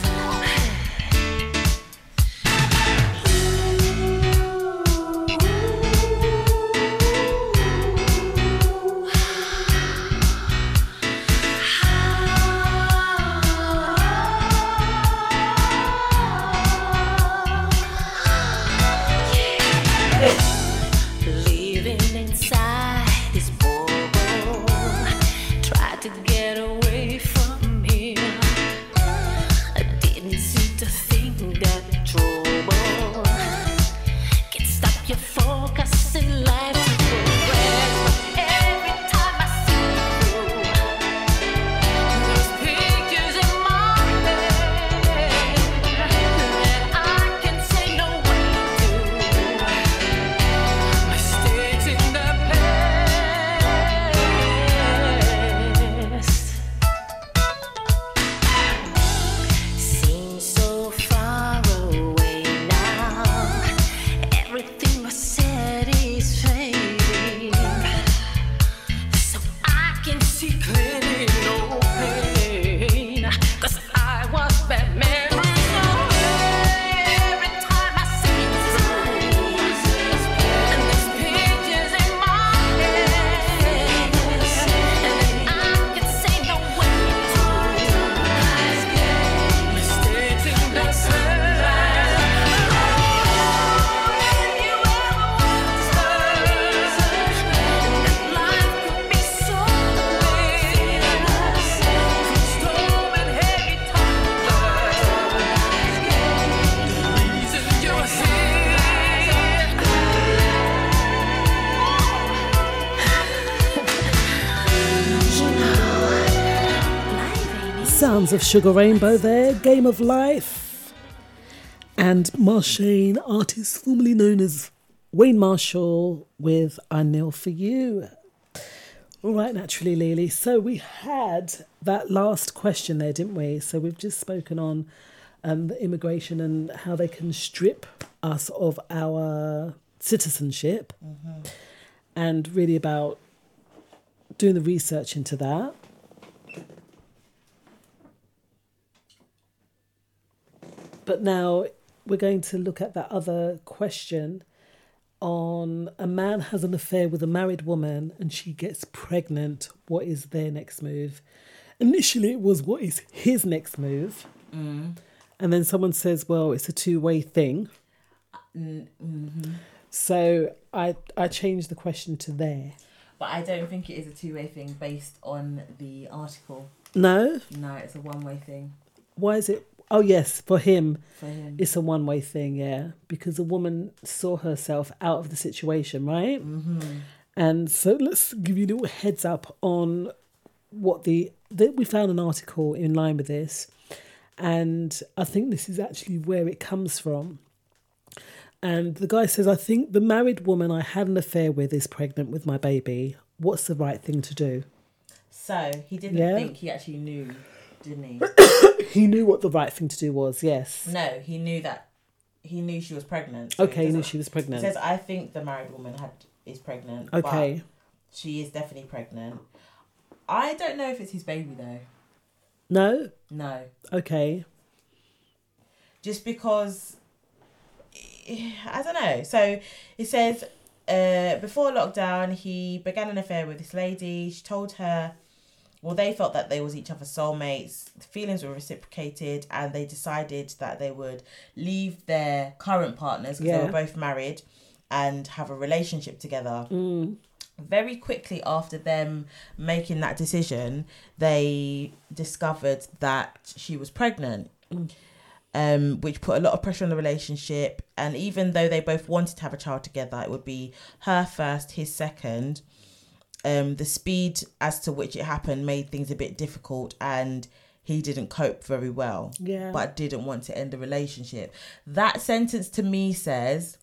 Sounds of Sugar Rainbow there, Game of Life. And Marshane, artist formerly known as Wayne Marshall, with I Kneel For You. All right, naturally, Lily. So we had that last question there, didn't we? So we've just spoken on um, the immigration and how they can strip us of our citizenship and really about doing the research into that. But now we're going to look at that other question on a man has an affair with a married woman and she gets pregnant. What is their next move? Initially, it was what is his next move? Mm. And then someone says, well, it's a two way thing. Mm-hmm. So I, I changed the question to there. But I don't think it is a two way thing based on the article. No? No, it's a one way thing. Why is it? Oh, yes, for him, For him. it's a one way thing, yeah. Because the woman saw herself out of the situation, right? Mm-hmm. And so let's give you a little heads up on what the, the we found an article in line with this, and I think this is actually where it comes from. And the guy says, I think the married woman I had an affair with is pregnant with my baby. What's the right thing to do? So he didn't Yeah. think he actually knew, didn't he? He knew what the right thing to do was, yes. no, he knew that he knew she was pregnant. so Okay, he knew doesn't- she was pregnant. He says, "I think the married woman had is pregnant." Okay. but she is definitely pregnant. I don't know if it's his baby though. No? No, Okay. just because I don't know. So it says uh, before lockdown, he began an affair with this lady. She told her, well, they felt that they was each other's soulmates. The feelings were reciprocated, and they decided that they would leave their current partners because they were both married and have a relationship together. Mm. Very quickly after them making that decision, they discovered that she was pregnant um, which put a lot of pressure on the relationship. And even though they both wanted to have a child together, it would be her first, his second. Um, the speed as to which it happened made things a bit difficult, and he didn't cope very well. Yeah. But didn't want to end the relationship. That sentence to me says,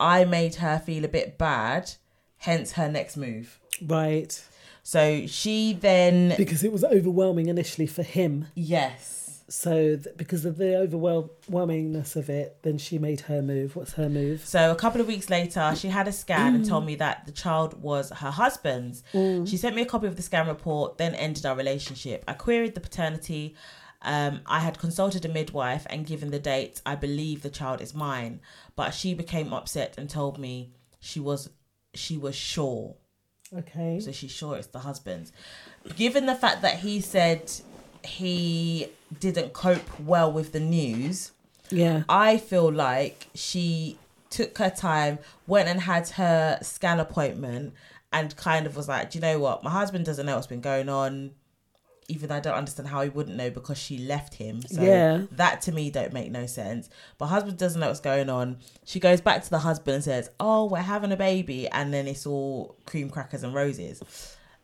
I made her feel a bit bad, hence her next move. Right. So she then. Because it was overwhelming initially for him. Yes. So, th- because of the overwhelmingness of it, then she made her move. What's her move? So a couple of weeks later, she had a scan and told me that the child was her husband's. Mm. She sent me a copy of the scan report, then ended our relationship. I queried the paternity. Um, I had consulted a midwife and given the date, I believe the child is mine. But she became upset and told me she was she was sure. Okay. So she's sure it's the husband's. Given the fact that he said he didn't cope well with the news, Yeah. I feel like she took her time, went and had her scan appointment, and kind of was like, Do you know what? My husband doesn't know what's been going on. Even though I don't understand how he wouldn't know because she left him. So Yeah. that to me don't make no sense. But husband doesn't know what's going on. She goes back to the husband and says, Oh, we're having a baby and then it's all cream crackers and roses.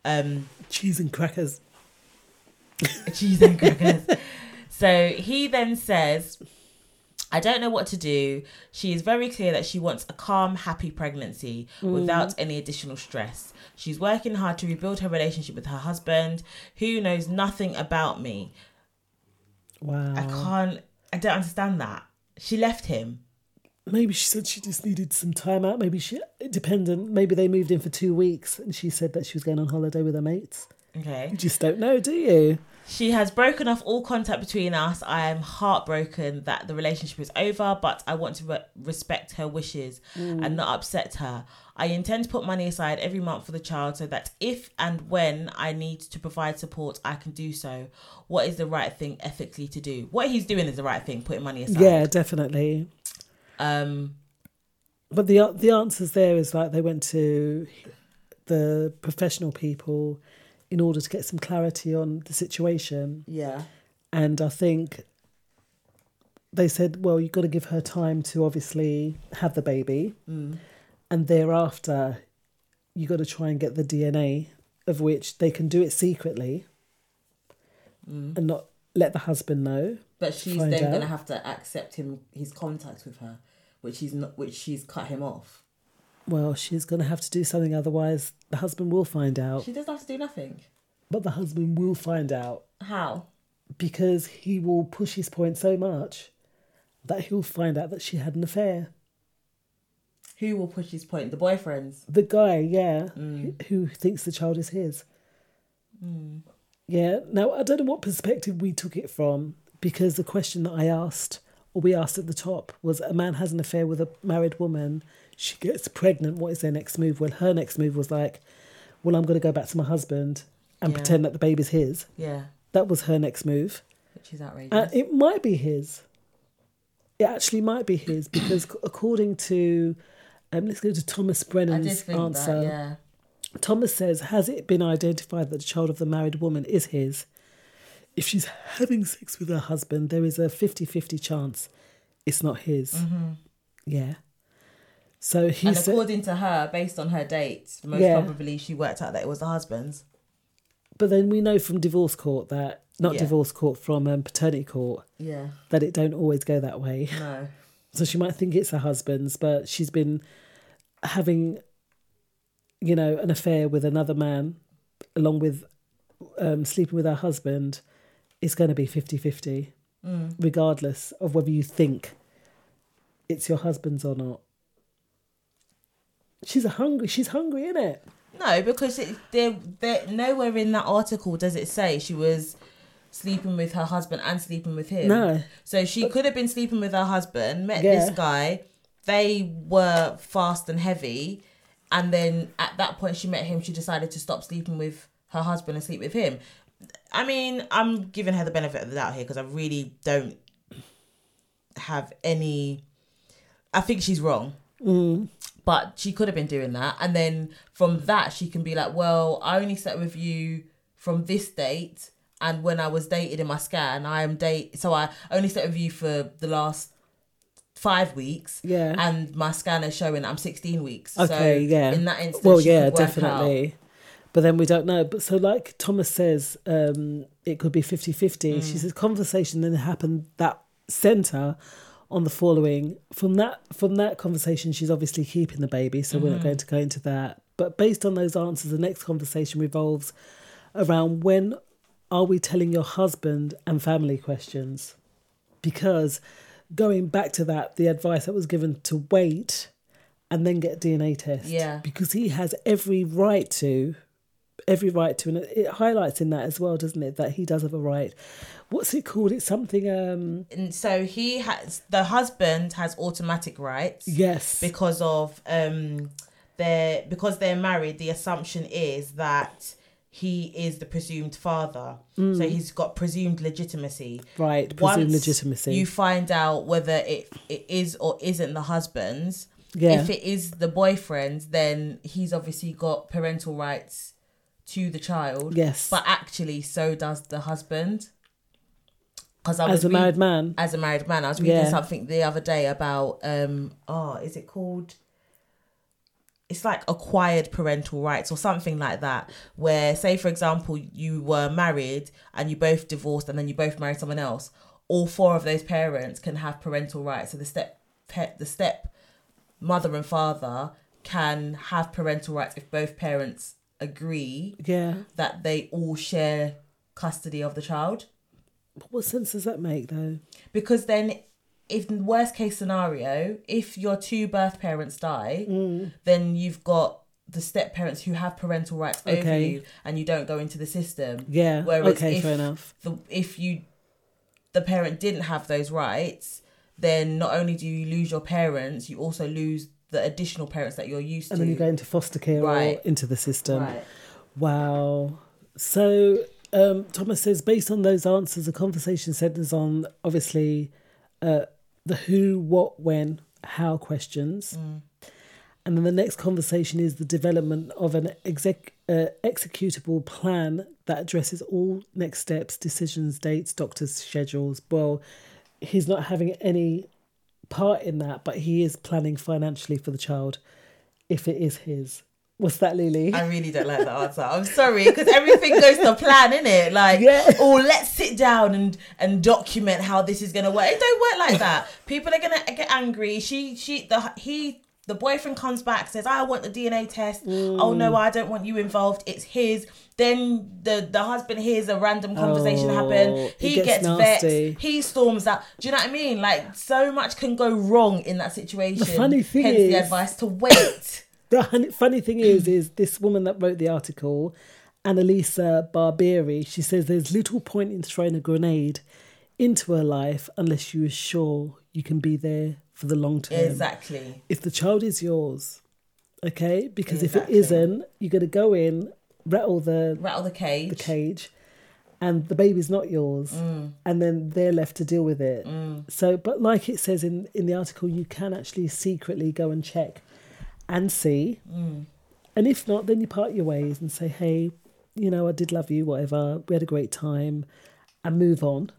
Um Cheese and crackers. cheese and crackers. so he then says, I don't know what to do. She is very clear that she wants a calm, happy pregnancy Mm. without any additional stress. She's working hard to rebuild her relationship with her husband, who knows nothing about me. Wow. I can't, I don't understand that. She left him. Maybe she said she just needed some time out. Maybe she, dependent. Maybe they moved in for two weeks and she said that she was going on holiday with her mates. Okay. You just don't know, do you? She has broken off all contact between us. I am heartbroken that the relationship is over, but I want to re- respect her wishes Mm. and not upset her. I intend to put money aside every month for the child so that if and when I need to provide support, I can do so. What is the right thing ethically to do? What he's doing is the right thing, putting money aside. Yeah, definitely. Um, But the the answers there is like they went to the professional people in order to get some clarity on the situation. Yeah. And I think they said, well, you've got to give her time to obviously have the baby. Mm. And thereafter, you've got to try and get the DNA, of which they can do it secretly Mm. and not let the husband know. But she's then going to have to accept him his contact with her, which he's not, which she's cut him off. Well, she's going to have to do something, otherwise, the husband will find out. She doesn't have to do nothing. But the husband will find out How? because he will push his point so much that he'll find out that she had an affair. Who will push his point? The boyfriends. The guy, yeah, Mm. who, who thinks the child is his. Mm. Yeah. Now, I don't know what perspective we took it from because the question that I asked, or we asked at the top, was a man has an affair with a married woman, she gets pregnant, what is their next move? Well, her next move was like, well, I'm going to go back to my husband and Yeah. pretend that the baby's his. Yeah. That was her next move. Which is outrageous. Uh, it might be his. It actually might be his because according to, um, let's go to Thomas Brennan's answer. that, yeah. Thomas says, has it been identified that the child of the married woman is his? If she's having sex with her husband, there is a 50 50 chance it's not his. Mhm. Yeah. So he and said, according to her, based on her dates, most Yeah. probably she worked out that it was the husband's. but then we know from divorce court that, not Yeah. divorce court, from um, paternity court, Yeah. that it don't always go that way. No. So she might think it's her husband's, but she's been having, you know, an affair with another man, along with um, sleeping with her husband. It's going to be 50 50, Mm. regardless of whether you think it's your husband's or not. She's a hungry. She's hungry, isn't it? No, because it, there, there, nowhere in that article does it say she was sleeping with her husband and sleeping with him. No. So she could have been sleeping with her husband, met Yeah. this guy. They were fast and heavy, and then at that point she met him. She decided to stop sleeping with her husband and sleep with him. I mean, I'm giving her the benefit of the doubt here because I really don't have any. I think she's wrong Mm. But she could have been doing that and then from that she can be like well i only slept with you from this date and when i was dated in my scan i am date so i only slept with you for the last five weeks Yeah. and my scan is showing i'm 16 weeks Okay, so yeah. in that instance well, yeah, definitely. But then we don't know. But so, like Thomas says, um, it could be 50 50. Mm. She says, conversation then happened that centre on the following. From that from that conversation, she's obviously keeping the baby, so we're not Mhm. going to go into that. But based on those answers, the next conversation revolves around when are we telling your husband and family questions? Because going back to that, the advice that was given to wait and then get a DNA test. Yeah. Because he has every right to, every right to, and it, it highlights in that as well, doesn't it? That he does have a right. What's it called? It's something. um and so he has the husband has automatic rights Yes. because of um they're because they're married the assumption is that he is the presumed father Mm. so he's got presumed legitimacy Right, presumed Once legitimacy. you find out whether it it is or isn't the husband's Yeah. if it is the boyfriend's then he's obviously got parental rights to the child Yes. but actually so does the husband because I As was a read- married man? as a married man. I was reading Yeah. something the other day about um oh is it called it's like acquired parental rights or something like that where say for example you were married and you both divorced and then you both married someone else all four of those parents can have parental rights so the step pet the step mother and father can have parental rights if both parents agree Yeah. that they all share custody of the child What sense does that make, though? because then if worst case scenario if your two birth parents die Mm. then you've got the step parents who have parental rights over you and you don't go into the system Yeah, whereas okay, if fair enough. the, if you the parent didn't have those rights then not only do you lose your parents you also lose the additional parents that you're used to. And then you go into foster care Right. or into the system. Right. Wow. So um, Thomas says, based on those answers, the conversation centers on obviously uh, the who, what, when, how questions. Mm. And then the next conversation is the development of an exec- uh, executable plan that addresses all next steps, decisions, dates, doctors' schedules. Well, he's not having any part in that, but he is planning financially for the child if it is his. What's that, Lily? I really don't like that answer. I'm sorry because everything goes to plan, innit? Like, yeah. oh, let's sit down and and document how this is gonna work. It don't work like that. People are gonna get angry. She, she, the he, the boyfriend comes back says, "I want the DNA test." Oh no, mm. I don't want you involved. It's his. Then the the husband hears a random conversation Oh, happen. He gets gets, nasty. vexed. He storms out. Do you know what I mean? Like so much can go wrong in that situation. The funny thing Hence is, the advice to wait. The funny thing is, is this woman that wrote the article, Annalisa Barbieri. She says there's little point in throwing a grenade into her life unless you are sure you can be there for the long term. Exactly. If the child is yours, okay, because Exactly. if it isn't, you're gonna go in, rattle the rattle the cage, the cage, and the baby's not yours, Mm. and then they're left to deal with it. Mm. So, but like it says in in the article, you can actually secretly go and check and see. Mm. And if not, then you part your ways and say, hey, you know, I did love you, whatever. We had a great time, and move on.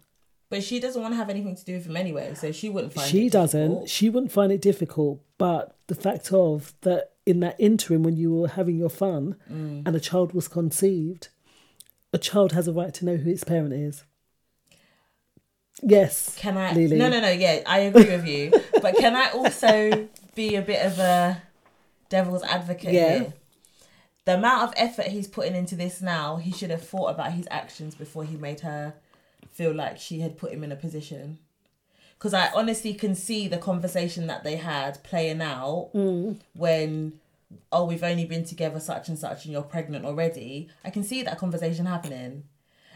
But she doesn't want to have anything to do with him anyway, so she wouldn't find she it doesn't. difficult. She wouldn't find it difficult. But the fact of that in that interim when you were having your fun Mm. and a child was conceived, a child has a right to know who its parent is. Yes. Can I? Lily. No, no, no. Yeah, I agree with you. but can I also be a bit of a devil's advocate Yeah. here? The amount of effort he's putting into this now, he should have thought about his actions before he made her feel like she had put him in a position. because I honestly can see the conversation that they had playing out Mm. when oh we've only been together such and such and you're pregnant already. I can see that conversation happening,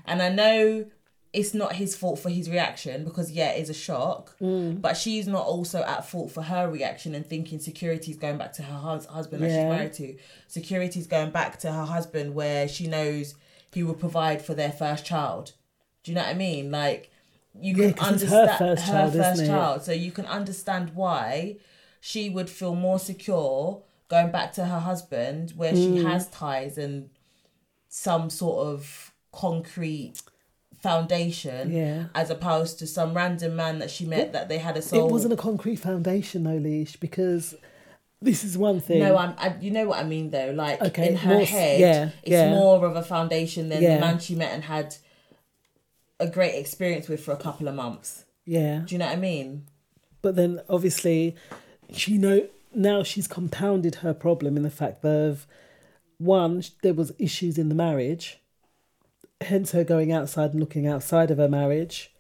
and I know it's not his fault for his reaction because yeah it's a shock Mm. but she's not also at fault for her reaction and thinking security's going back to her hus- husband that she's married to security's going back to her husband where she knows he will provide for their first child do you know what i mean like you Yeah, can understand her first child, first child so you can understand why she would feel more secure going back to her husband where she Mm. has ties and some sort of concrete foundation Yeah. as opposed to some random man that she met that they had a soul It wasn't a concrete foundation, though, Leash, because this is one thing. no I'm, I, you know what i mean though like Okay, in her more head yeah, it's yeah. more of a foundation than the man she met and had a great experience with for a couple of months Yeah. do you know what i mean But then obviously, she know now she's compounded her problem in the fact of one, there was issues in the marriage, hence her going outside and looking outside of her marriage.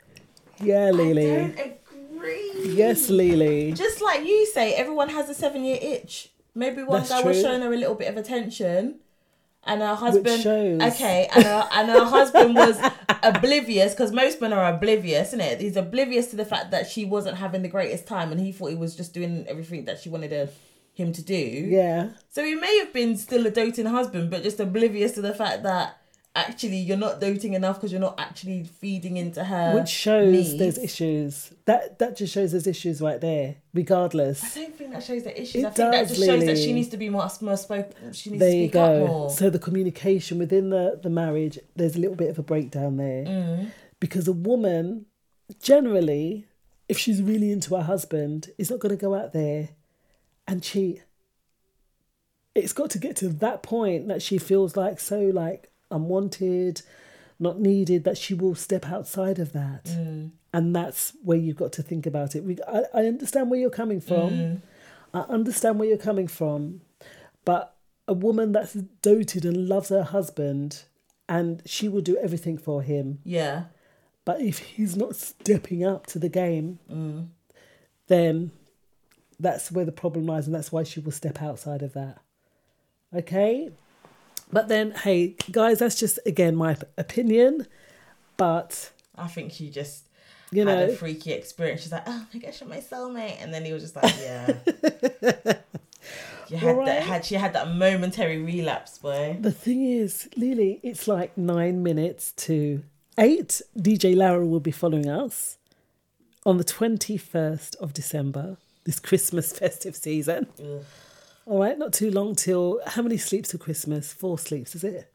Yeah, Lily. agree Yes, Lily. just like you say everyone has a seven year itch maybe one That's guy was showing her a little bit of attention and her husband shows. okay and her, and her husband was oblivious because most men are oblivious isn't it he's oblivious to the fact that she wasn't having the greatest time and he thought he was just doing everything that she wanted him to do Yeah. so he may have been still a doting husband but just oblivious to the fact that actually you're not doting enough because you're not actually feeding into her Which shows needs. there's issues. That that just shows there's issues right there, regardless. I don't think that shows the issues. It I think that does, just shows that she needs to be more, more spoken. She needs there to you speak up more. So the communication within the, the marriage, there's a little bit of a breakdown there. Mm. Because a woman, generally, if she's really into her husband, is not going to go out there and cheat. It's got to get to that point that she feels like so like unwanted, not needed, that she will step outside of that. Mm. And that's where you've got to think about it. We- I, I understand where you're coming from. Mm. I understand where you're coming from. But a woman that's doted and loves her husband and she will do everything for him. Yeah. But if he's not stepping up to the game, Mm. then that's where the problem lies and that's why she will step outside of that. Okay? But then, hey, guys, that's just again my opinion. But I think she just you had a freaky experience. She's like, oh my gosh, you're my soulmate. And then he was just like, yeah. you had Alright. that, had, she had that momentary relapse, boy. The thing is, Lily, it's like nine minutes to eight. DJ Lara will be following us on the 21st of December, this Christmas festive season. Ugh. All right, not too long till how many sleeps till Christmas? Four sleeps, is it?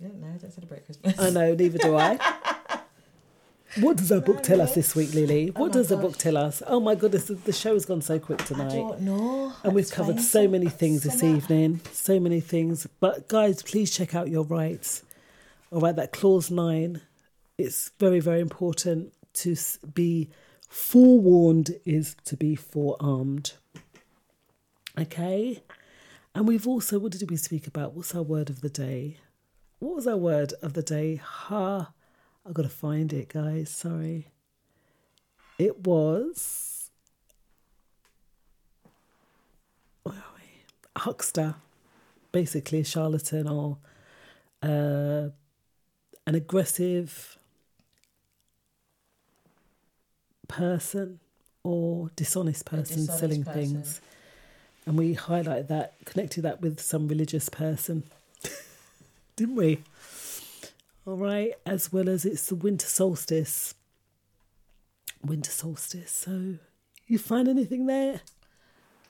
I don't know, I don't celebrate Christmas. I know, neither do I. What does our book tell us this week, oh Lily? Oh What my does the book tell us? Oh my goodness, the- the show has gone so quick tonight. don't know. And we've covered so many things this evening. So many things. But guys, please check out your rights. All right, that clause nine. It's very, very important to be forewarned is to be forearmed. Okay? And we've also, what did we speak about? What's our word of the day? What was our word of the day? Ha. I've got to find it, guys. Sorry. It was. Where are we? Huckster. Basically, a charlatan or uh, an aggressive person or dishonest person dishonest selling person. things. And we highlighted that, connected that with some religious person. Didn't we? All right, as well as it's the winter solstice. Winter solstice. So, you find anything there?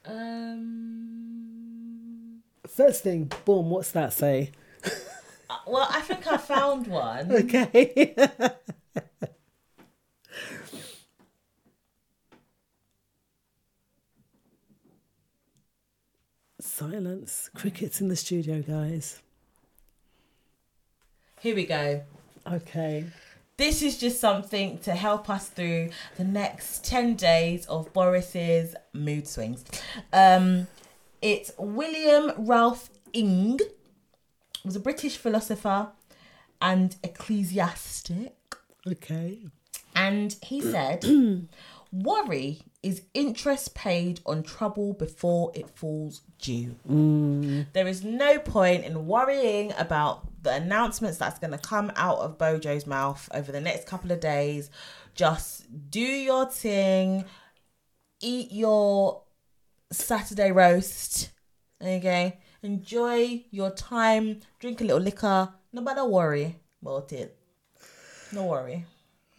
Um, First thing, boom, what's that say? uh, well, I think I found one. Okay. Silence. Crickets in the studio, guys. Here we go. Okay. This is just something to help us through the next 10 days of Boris's mood swings. Um, it's William Ralph Inge, was a British philosopher and ecclesiastic. Okay. And he said, Worry is interest paid on trouble before it falls due. Mm. There is no point in worrying about the announcements that's going to come out of Bojo's mouth over the next couple of days. Just do your thing, eat your Saturday roast, okay? Enjoy your time, drink a little liquor. no Nobody worry about it. No worry.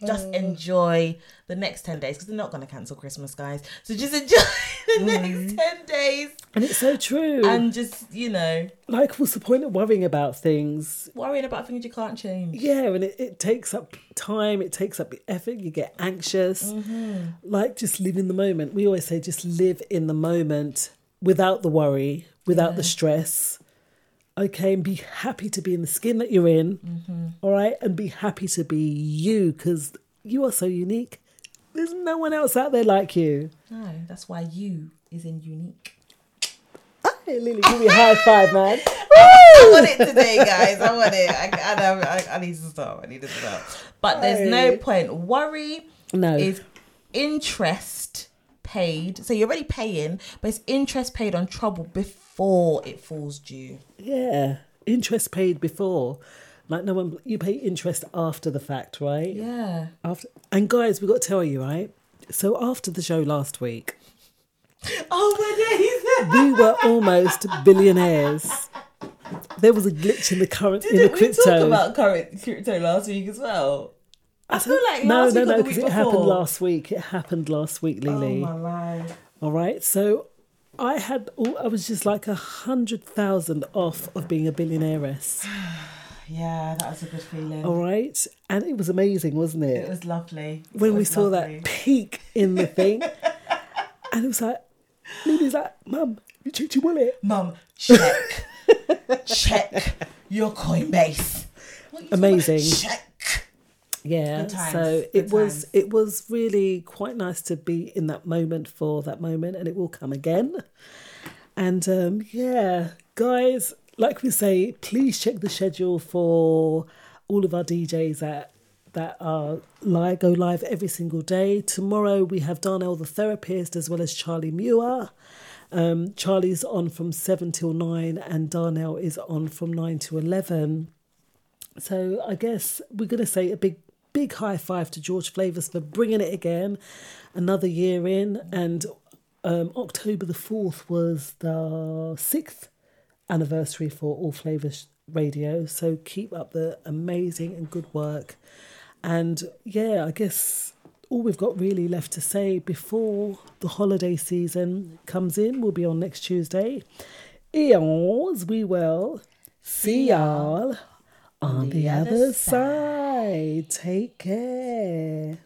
Just Uh. enjoy the next 10 days because they're not going to cancel Christmas, guys. So just enjoy the next 10 days And it's so true. and just, you know, like, what's the point of worrying about things? worrying about things you can't change. Yeah, and it, it takes up time, it takes up the effort, you get anxious. Mhm. Like, just live in the moment. We always say, just live in the moment without the worry, without the stress. Okay, and be happy to be in the skin that you're in. Mhm. all right, and be happy to be you because you are so unique. There's no one else out there like you. No, that's why you is in unique. Hey, Lily, give me a high five, man. I want it today, guys. I want it. I, I, I, I need to stop. I need to stop. But there's no point. Worry No. is interest paid. So you're already paying, but it's interest paid on trouble before it falls due. Yeah, interest paid before. Like no one, you pay interest after the fact, right? Yeah. After, and guys, we got to tell you, right? So after the show last week, Oh my days. we were almost billionaires. There was a glitch in the current in the Didn't we crypto. talk about current crypto last week as well? I feel like no, no, no, because it happened last week. It happened last week, Lily. Oh my life. All right, so I had, all, I was just like a hundred thousand off of being a billionaireess. Yeah, that was a good feeling. All right, and it was amazing, wasn't it? It was lovely. when It we saw lovely. that peak in the thing, and it was like, Lily's like, "Mum, you checked your wallet." Mum, check, check your Coinbase. Amazing. Check. Yeah. Times, So it was times. it was really quite nice to be in that moment for that moment, and it will come again. And um, yeah, guys, like we say, please check the schedule for all of our DJs that that are live go live every single day. Tomorrow we have Darnell the therapist as well as Charlie Muir. Um, Charlie's on from seven till nine, and Darnell is on from nine to eleven. So I guess we're going to say a big, big high five to George Flavors for bringing it again, another year in. And um, October the 4th was the sixth anniversary for All Flavors Radio. So keep up the amazing and good work. And yeah, I guess all we've got really left to say before the holiday season comes in, we'll be on next Tuesday. Eons, we will see y'all on the other side. Take care.